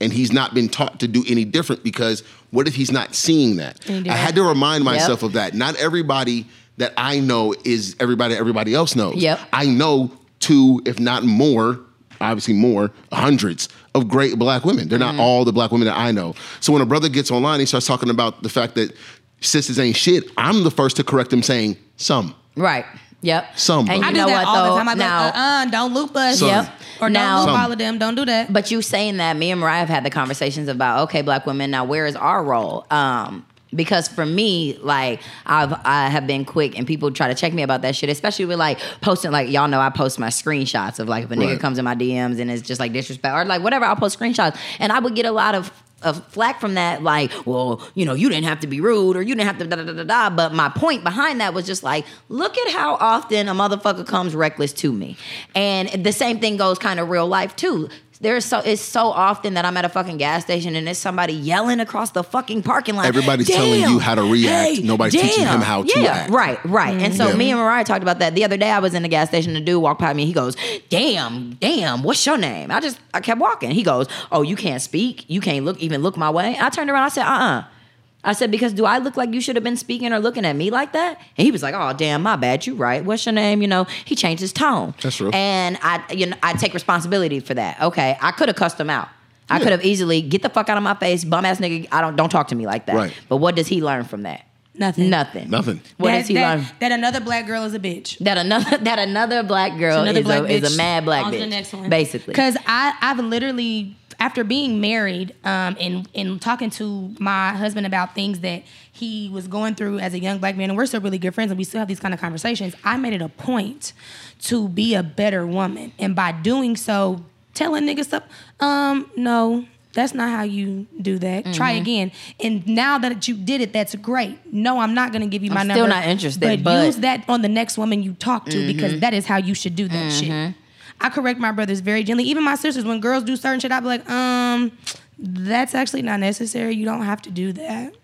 and he's not been taught to do any different. Because what if he's not seeing that? I had to remind myself Yep. of that. Not everybody that I know is everybody everybody else knows. Yep. I know two, if not more, obviously more, hundreds of great black women. They're Mm-hmm. not all the black women that I know. So when a brother gets online, he starts talking about the fact that sisters ain't shit. I'm the first to correct him, saying some. Right. Yep. Some, And you I do know that what all though? the time. I'm now, like, uh, uh don't loop us. Some. Yep. Or Now- don't loop all of them. Don't do that. But you saying that, me and Mariah have had the conversations about okay, black women. Now, where is our role? Um, because for me, like I've I have been quick, and people try to check me about that shit, especially with like posting. Like y'all know, I post my screenshots of like if a nigga comes in my DMs and it's just like disrespect or like whatever. I'll post screenshots, and I would get a lot of. Of flack from that, like, well, you know, you didn't have to be rude or you didn't have to da da da da da. But my point behind that was just like, look at how often a motherfucker comes reckless to me, and the same thing goes kind of real life too. There's so it's so often that I'm at a fucking gas station and it's somebody yelling across the fucking parking lot. Everybody's telling you how to react. Nobody's teaching him how to yeah, act. Right, right. And so Yeah. me and Mariah talked about that the other day. I was in the gas station. The dude walked by me. He goes, "Damn, damn, what's your name?" I just I kept walking. He goes, "Oh, you can't speak. You can't look even look my way." I turned around. I said, "Uh uh I said, because do I look like you should have been speaking or looking at me like that? And he was like, oh, damn, my bad. You right. What's your name? You know, he changed his tone. That's real. And I, you know, I take responsibility for that. Okay. I could have cussed him out. I Yeah. could have easily get the fuck out of my face, bum ass nigga. I don't don't talk to me like that. Right. But what does he learn from that? Nothing. Nothing. Nothing. What that, does he that, learn? That another black girl is a bitch. That another [LAUGHS] that another black girl Another is, black a, is a mad black On to bitch. the next one. Basically. Because I I've literally after being married um, and and talking to my husband about things that he was going through as a young black man, and we're still really good friends, and we still have these kind of conversations. I made it a point to be a better woman, and by doing so, telling niggas stuff, um, no. That's not how you do that. Try Mm-hmm. again. And now that you did it, that's great. No, I'm not going to give you my I'm number. still not interested, But, but- Mm-hmm. use that on the next woman you talk to because that is how you should do that shit. I correct my brothers very gently. Even my sisters, when girls do certain shit, I be like, um, that's actually not necessary. You don't have to do that.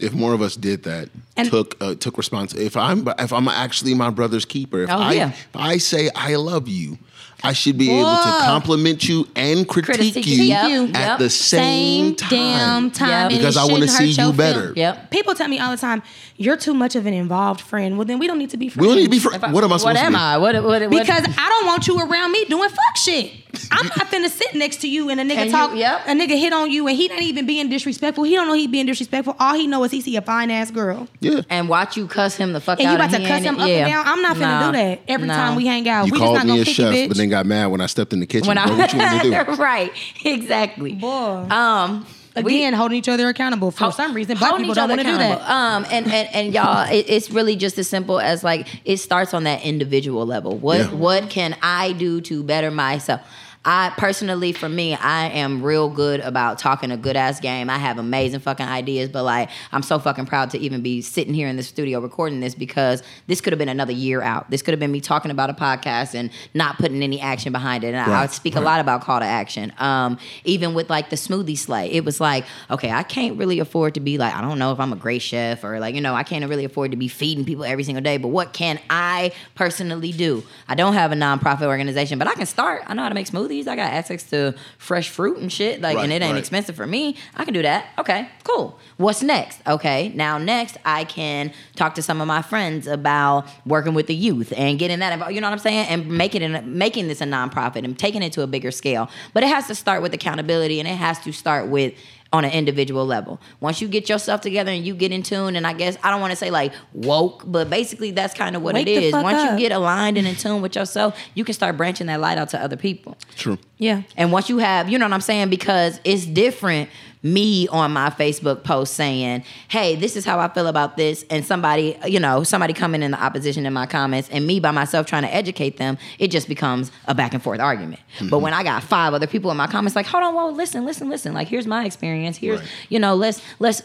If more of us did that, And- took uh, took response. If I'm if I'm actually my brother's keeper, if Oh, I yeah. if I say I love you, I should be able to compliment you and critique, Critique you you. at Yep. the same, time. damn time. Yep. Because I wanna shouldn't see you your better. feelings. Yep. People tell me all the time, "You're too much of an involved friend." Well, then we don't need to be friends. We don't need to be friends. What am I supposed what to am be? I? What, what, what, Because I don't want you around me doing fuck shit. I'm not finna sit next to you and a nigga And you- talk, yep. a nigga hit on you and he not even being disrespectful. He don't know he being disrespectful. All he know is he see a fine ass girl. Yeah. and watch you cuss him the fuck And out. you about to cuss ain't- him up yeah. and down. I'm not finna No. do that every No. time we hang out. You we just called not me gonna a chef, bitch. but then got mad when I stepped in the kitchen. When bro, what you want to do? [LAUGHS] Right, exactly. Boy. Um, we- Again, holding each other accountable. For some reason, black holding people don't other want to do that. accountable. Um, and and and y'all, it, it's really just as simple as like it starts on that individual level. What Yeah. what can I do to better myself? I personally, for me, I am real good about talking a good ass game. I have amazing fucking ideas, but like I'm so fucking proud to even be sitting here in the studio recording this because this could have been another year out. This could have been me talking about a podcast and not putting any action behind it. And I, I Right, speak a lot about call to action. Um, even with like the smoothie slay, it was like, okay, I can't really afford to be like, I don't know if I'm a great chef or like, you know, I can't really afford to be feeding people every single day. But what can I personally do? I don't have a nonprofit organization, but I can start. I know how to make smoothies. Smoothies. I got access to fresh fruit and shit. Like, and it ain't right. expensive for me. I can do that. Okay, cool. What's next? Okay, now next I can talk to some of my friends about working with the youth and getting that involved. You know what I'm saying? And making it making this a nonprofit and taking it to a bigger scale. But it has to start with accountability, and it has to start with on an individual level. Once you get yourself together and you get in tune, and I guess I don't want to say like woke, but basically that's kind of what Wake it the is. fuck Once up. you get aligned and in [LAUGHS] tune with yourself, you can start branching that light out to other people. True. Yeah. And once you have, you know what I'm saying? Because it's different me on my Facebook post saying, hey, this is how I feel about this. And somebody, you know, somebody coming in the opposition in my comments and me by myself trying to educate them, it just becomes a back and forth argument. But mm-hmm. when I got five other people in my comments, like, hold on, whoa, listen, listen, listen. Like, here's my experience. Here's, Right. you know, let's, let's,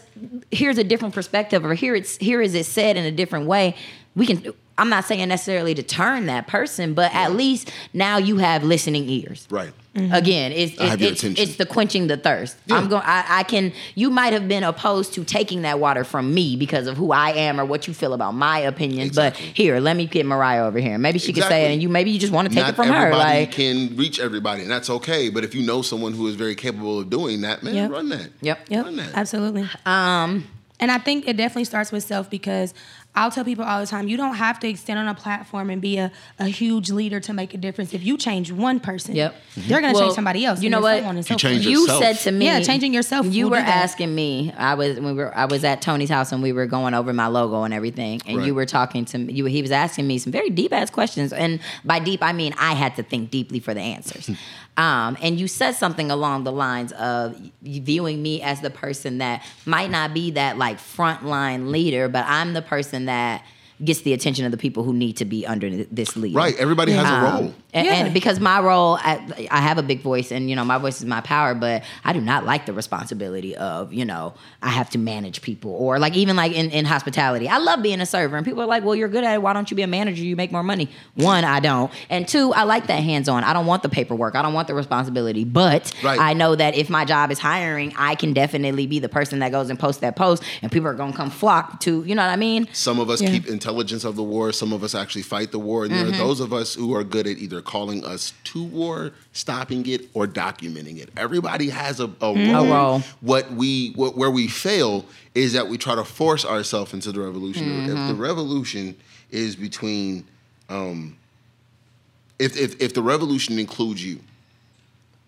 here's a different perspective or here it's, here is it said in a different way. We can, I'm not saying necessarily to turn that person, but at least now you have listening ears. Right. Again, it's it's, it's, it's the quenching the thirst. Yeah. I'm going. I, I can. You might have been opposed to taking that water from me because of who I am or what you feel about my opinions. Exactly. But here, let me get Mariah over here. Maybe she could say it, and you maybe you just want to take Not it from her. Like, can reach everybody, and that's okay. But if you know someone who is very capable of doing that, man, Yep. run that. Yep. Yep, Run that. absolutely. Um, and I think it definitely starts with self because I'll tell people all the time, you don't have to stand on a platform and be a, a huge leader to make a difference. If you change one person, Yep. they're going to Well, change somebody else. you know what? So on and You change forth. you said to me, Yeah, changing yourself You will were asking me. I was when we were I was at Tony's house and we were going over my logo and everything, and Right. you were talking to me. You, he was asking me some very deep ass questions, and by deep I mean I had to think deeply for the answers. [LAUGHS] um, and you said something along the lines of viewing me as the person that might not be that like frontline leader, but I'm the person that gets the attention of the people who need to be under this lead. Right. Everybody has a Um, role. And, Yeah. and because my role, I, I have a big voice, and you know my voice is my power. But I do not like the responsibility of you know I have to manage people or like even like in, in hospitality. I love being a server, and people are like, "Well, you're good at it. Why don't you be a manager? You make more money." One, I don't, and two, I like that hands on. I don't want the paperwork. I don't want the responsibility. But Right. I know that if my job is hiring, I can definitely be the person that goes and posts that post, and people are gonna come flock to. You know what I mean? Some of us Yeah. keep intelligence of the war. Some of us actually fight the war. And Mm-hmm. there are those of us who are good at either calling us to war, stopping it, or documenting it. Everybody has a, a Mm-hmm. role. role. What we what, where we fail is that we try to force ourselves into the revolution. If Mm-hmm. the revolution is between, um, if, if if the revolution includes you,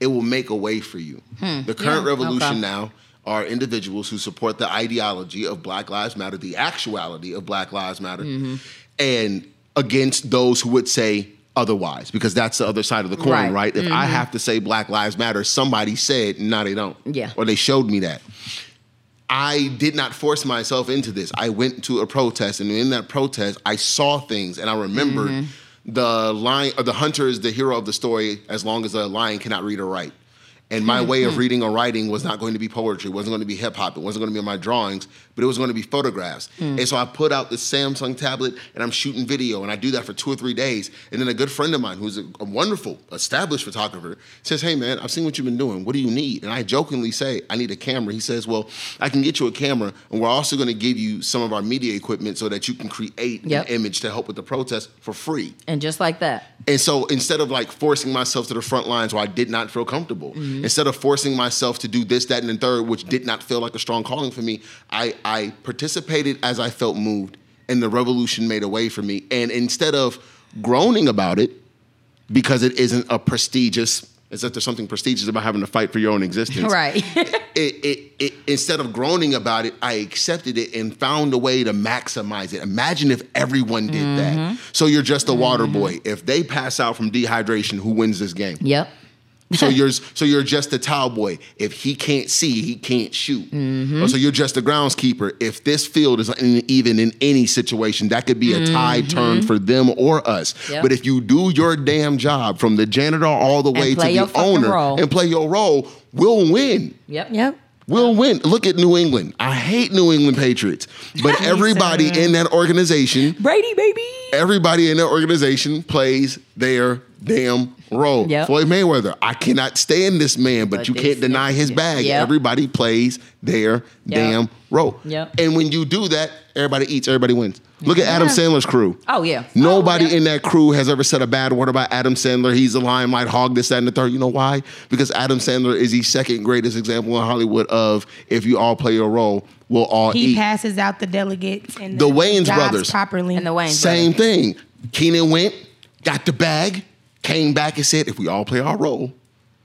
it will make a way for you. The current Hmm. Yeah, revolution okay. now are individuals who support the ideology of Black Lives Matter, the actuality of Black Lives Matter, Mm-hmm. and against those who would say otherwise, because that's the other side of the coin, Right. right? If I have to say Black Lives Matter, somebody said, no, they don't. Yeah. Or they showed me that. I did not force myself into this. I went to a protest, and in that protest, I saw things, and I remembered Mm-hmm. the lion, or the hunter is the hero of the story as long as a lion cannot read or write. And my way Mm-hmm. of reading or writing was not going to be poetry. It wasn't going to be hip hop. It wasn't going to be my drawings, but it was going to be photographs. Mm. And so I put out this Samsung tablet and I'm shooting video, and I do that for two or three days. And then a good friend of mine, who's a, a wonderful, established photographer, says, "Hey man, I've seen what you've been doing. What do you need?" And I jokingly say, "I need a camera." He says, "Well, I can get you a camera, and we're also going to give you some of our media equipment so that you can create Yep. an image to help with the protest for free." And just like that. And so instead of like forcing myself to the front lines where I did not feel comfortable, Mm-hmm. Instead of forcing myself to do this, that, and the third, which did not feel like a strong calling for me, I, I participated as I felt moved, and the revolution made a way for me. And instead of groaning about it, because it isn't a prestigious, as if there's something prestigious about having to fight for your own existence. [LAUGHS] Right. [LAUGHS] it, it, it, instead of groaning about it, I accepted it and found a way to maximize it. Imagine if everyone did Mm-hmm. that. So you're just a water boy. If they pass out from dehydration, who wins this game? yep. So [LAUGHS] you're so you're just a towel boy. If he can't see, he can't shoot. Mm-hmm. Or so you're just a groundskeeper. If this field is in, even in any situation, that could be a tie turn for them or us. Mm-hmm. Yep. But if you do your damn job from the janitor all the way to the owner role. and play your role, we'll win. Yep. Yep. We'll win. Look at New England. I hate New England Patriots, but [LAUGHS] everybody too. in that organization, Brady, baby. everybody in that organization plays their damn role. Yep. Floyd Mayweather, I cannot stand this man, but, But you can't deny his bag. Yep. Everybody plays their damn role. Yep. And when you do that, everybody eats, everybody wins. Look at Adam Sandler's crew. Oh yeah. Nobody Oh, yeah. in that crew has ever said a bad word about Adam Sandler. He's a limelight hog, this, that, and the third. You know why? Because Adam Sandler is the second greatest example in Hollywood of if you all play your role, we'll all He eat. passes out the delegates and The Wayans brothers. properly. and the Wayne. Same thing. Keenen went, got the bag, came back and said, if we all play our role,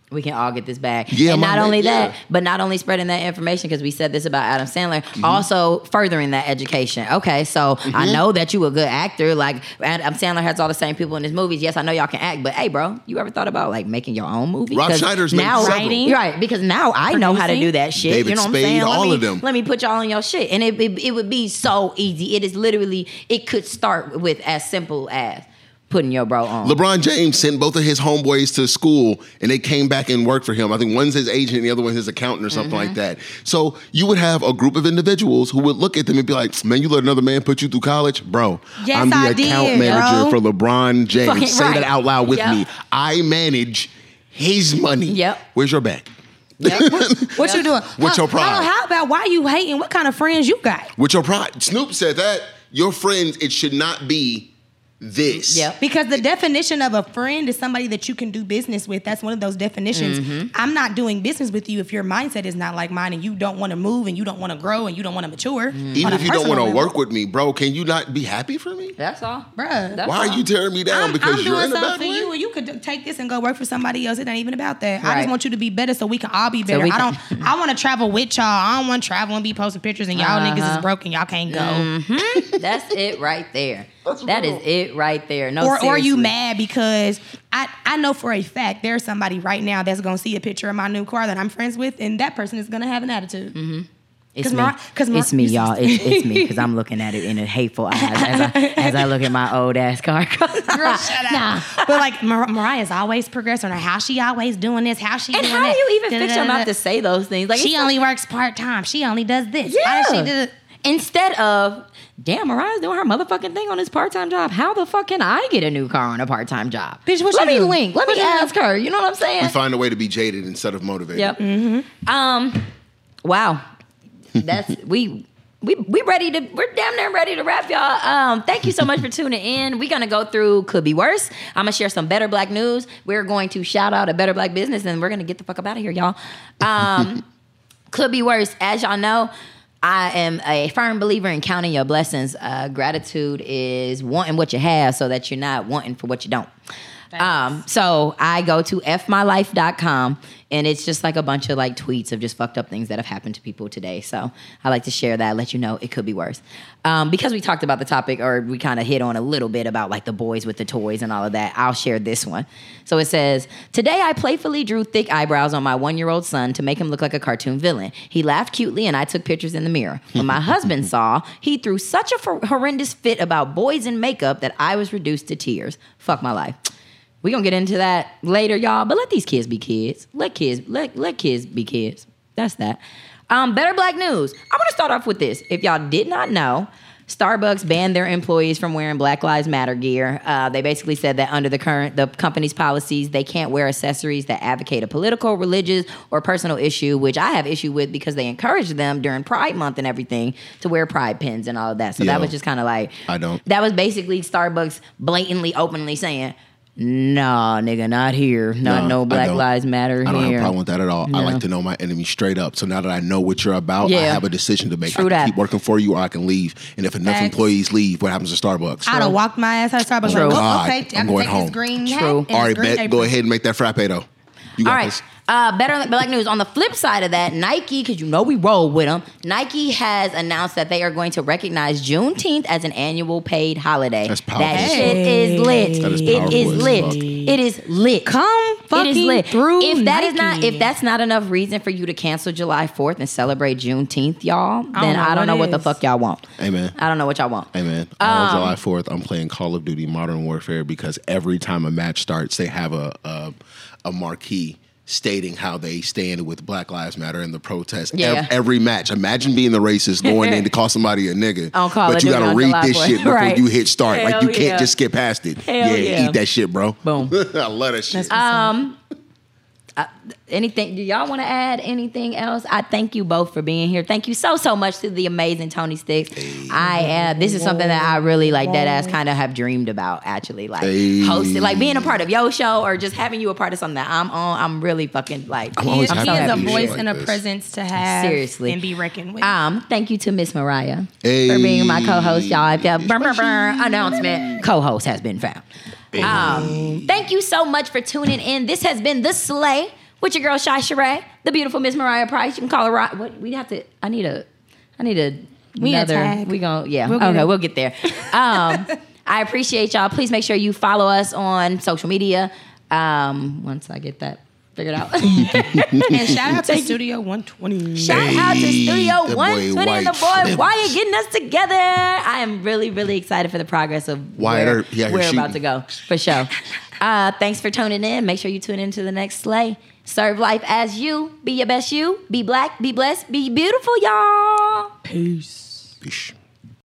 we can all get this back. Yeah, and not man, only that, yeah. but not only spreading that information because we said this about Adam Sandler, Mm-hmm. also furthering that education. Okay, so Mm-hmm. I know that you a good actor. Like Adam Sandler has all the same people in his movies. Yes, I know y'all can act, but hey, bro, you ever thought about like making your own movie? Rob 'Cause Schneider's now several. Writing. right because now I know how to do that shit. David you know what Spade, I'm saying? Let all me, of them. Let me put y'all on your shit, and it, it it would be so easy. It is literally it could start with as simple as putting your bro on. LeBron James sent both of his homeboys to school and they came back and worked for him. I think one's his agent and the other one's his accountant or something Mm-hmm. like that. So you would have a group of individuals who would look at them and be like, man, you let another man put you through college? Bro, Yes, I'm the I account did, manager bro. for LeBron [LAUGHS] James. Fucking Say right. that out loud with Yep. me. I manage his money. Yep. Where's your bag? Yep. what [LAUGHS] you doing? What's your pride? on, How about why you hating? What kind of friends you got? With your pride. Snoop said that your friends, it should not be this. Yep. Because the definition of a friend is somebody that you can do business with. That's one of those definitions. Mm-hmm. I'm not doing business with you if your mindset is not like mine and you don't want to move and you don't want to grow and you don't want to mature. Mm-hmm. Even if you don't want to work with me, bro, can you not be happy for me? That's all, Bruh. That's Why are you tearing me down? I'm, because I'm you're doing in a something bad for way? you, and you could take this and go work for somebody else. It ain't even about that. I just want you to be better, so we can all be better. we I don't. I want to travel with y'all. I don't want to travel and be posting pictures, and y'all niggas Uh-huh. is broken. Y'all can't go. That's it right there. That is it right there. No, or, or you mad because I, I know for a fact there's somebody right now that's gonna see a picture of my new car that I'm friends with, and that person is gonna have an attitude. Mm-hmm. It's 'Cause me. Mar- 'cause Mar- it's me, y'all. It's, [LAUGHS] it's me because I'm looking at it in a hateful eyes as I, as I look at my old ass car. [LAUGHS] Girl, shut up. Nah. But like Mar- Mariah's always progressing, or how she always doing this, how she And doing how do you even fix your mouth to say those things? Like She it's only works part time. She only does this. Why Yeah. does she do? Instead of, damn, Mariah's doing her motherfucking thing on this part time job. How the fuck can I get a new car on a part time job? Bitch, what Let you me do? link. Let What me you do? ask her. You know what I'm saying? We find a way to be jaded instead of motivated. Yep. Mm-hmm. Um. Wow. That's [LAUGHS] we. We, we ready to we're damn near ready to wrap y'all. Um, thank you so much for tuning in. We're gonna go through could be worse. I'm gonna share some better black news. We're going to shout out a better black business, and we're gonna get the fuck up out of here, y'all. Um, [LAUGHS] could be worse. As y'all know, I am a firm believer in counting your blessings. Uh, gratitude is wanting what you have so that you're not wanting for what you don't. Um, so I go to fmylife.com and it's just like a bunch of like tweets of just fucked up things that have happened to people today. So I like to share that, let you know it could be worse. Um, because we talked about the topic or we kind of hit on a little bit about like the boys with the toys and all of that, I'll share this one. So it says, Today I playfully drew thick eyebrows on my one year old son to make him look like a cartoon villain. He laughed cutely and I took pictures in the mirror. When my [LAUGHS] husband saw, he threw such a for- horrendous fit about boys in makeup that I was reduced to tears. Fuck my life. We gonna get into that later, y'all. But let these kids be kids. Let kids let let kids be kids. That's that. Um, better black news. I want to start off with this. If y'all did not know, Starbucks banned their employees from wearing Black Lives Matter gear. Uh, they basically said that under the current the company's policies, they can't wear accessories that advocate a political, religious, or personal issue, which I have issue with because they encourage them during Pride Month and everything to wear pride pins and all of that. So that was just kind of like I don't. that was basically Starbucks blatantly, openly saying, "Nah, nigga, not here. Not No, no, Black. Lives Matter here. I don't have a problem with that at all. I like to know my enemy straight up. So now that I know what you're about, I have a decision to make. True I can that. keep working for you or I can leave. And if enough Facts. employees leave, what happens to Starbucks? I'd have walked my ass out of Starbucks. True. Like, oh, God, okay, I I'm can going take home. this green True. hat. and All right, green bet. Go ahead and make that frappe though. You got All right. this. Uh, better black news. On the flip side of that, Nike, because you know we roll with them, Nike has announced that they are going to recognize Juneteenth as an annual paid holiday. That's powerful That as shit is lit. That is It powerful is lit. fuck. It is lit. Come It is fucking lit. through If that is not, if that's not enough reason for you to cancel July Fourth and celebrate Juneteenth, y'all, don't then know I don't what know what the fuck y'all want. Amen. I don't know what y'all want. Amen. man, Um, on July Fourth, I'm playing Call of Duty Modern Warfare because every time a match starts, they have a a, a marquee stating how they stand with Black Lives Matter and the protest. Yeah. every match, imagine being the racist going in to [LAUGHS] call somebody a nigga, On Call but you got to read July this shit before Right. you hit start. like you Hell can't just skip past it. Hell yeah. eat that shit, bro. Boom. [LAUGHS] I love that shit. Um, uh, anything? Do y'all want to add anything else? I thank you both for being here. Thank you so so much to the amazing Tony Styxx. I uh, this is something that I really like dead ass kind of have dreamed about actually, like Hey. hosting, like being a part of your show or just having you a part of something that I'm on. I'm really fucking like. I'm always He is, happy he is a voice like and a this. presence to have Seriously. and be reckoned with. Um, thank you to Miss Mariah Hey. for being my co-host, y'all. If y'all brr, brr, brr, announcement, co-host has been found. Um, thank you so much for tuning in. This has been the Slay with your girl Shi Sheree, the beautiful Miss Mariah Price. You can call her. Ri- What we have to? I need a. I need a. We need another. tag. We gon' yeah. We'll okay, it. we'll get there. Um, [LAUGHS] I appreciate y'all. Please make sure you follow us on social media. Um, once I get that figured out. [LAUGHS] and shout out to Studio 120. Shout out to Studio that boy 120 and the boy White Flips. Wyatt getting us together. I am really, really excited for the progress of Wyatt, where are- he we're about to go for sure. Uh, thanks for tuning in. Make sure you tune into the next slay. Serve life as you. Be your best you. Be black. Be blessed. Be beautiful, y'all. Peace. Peace.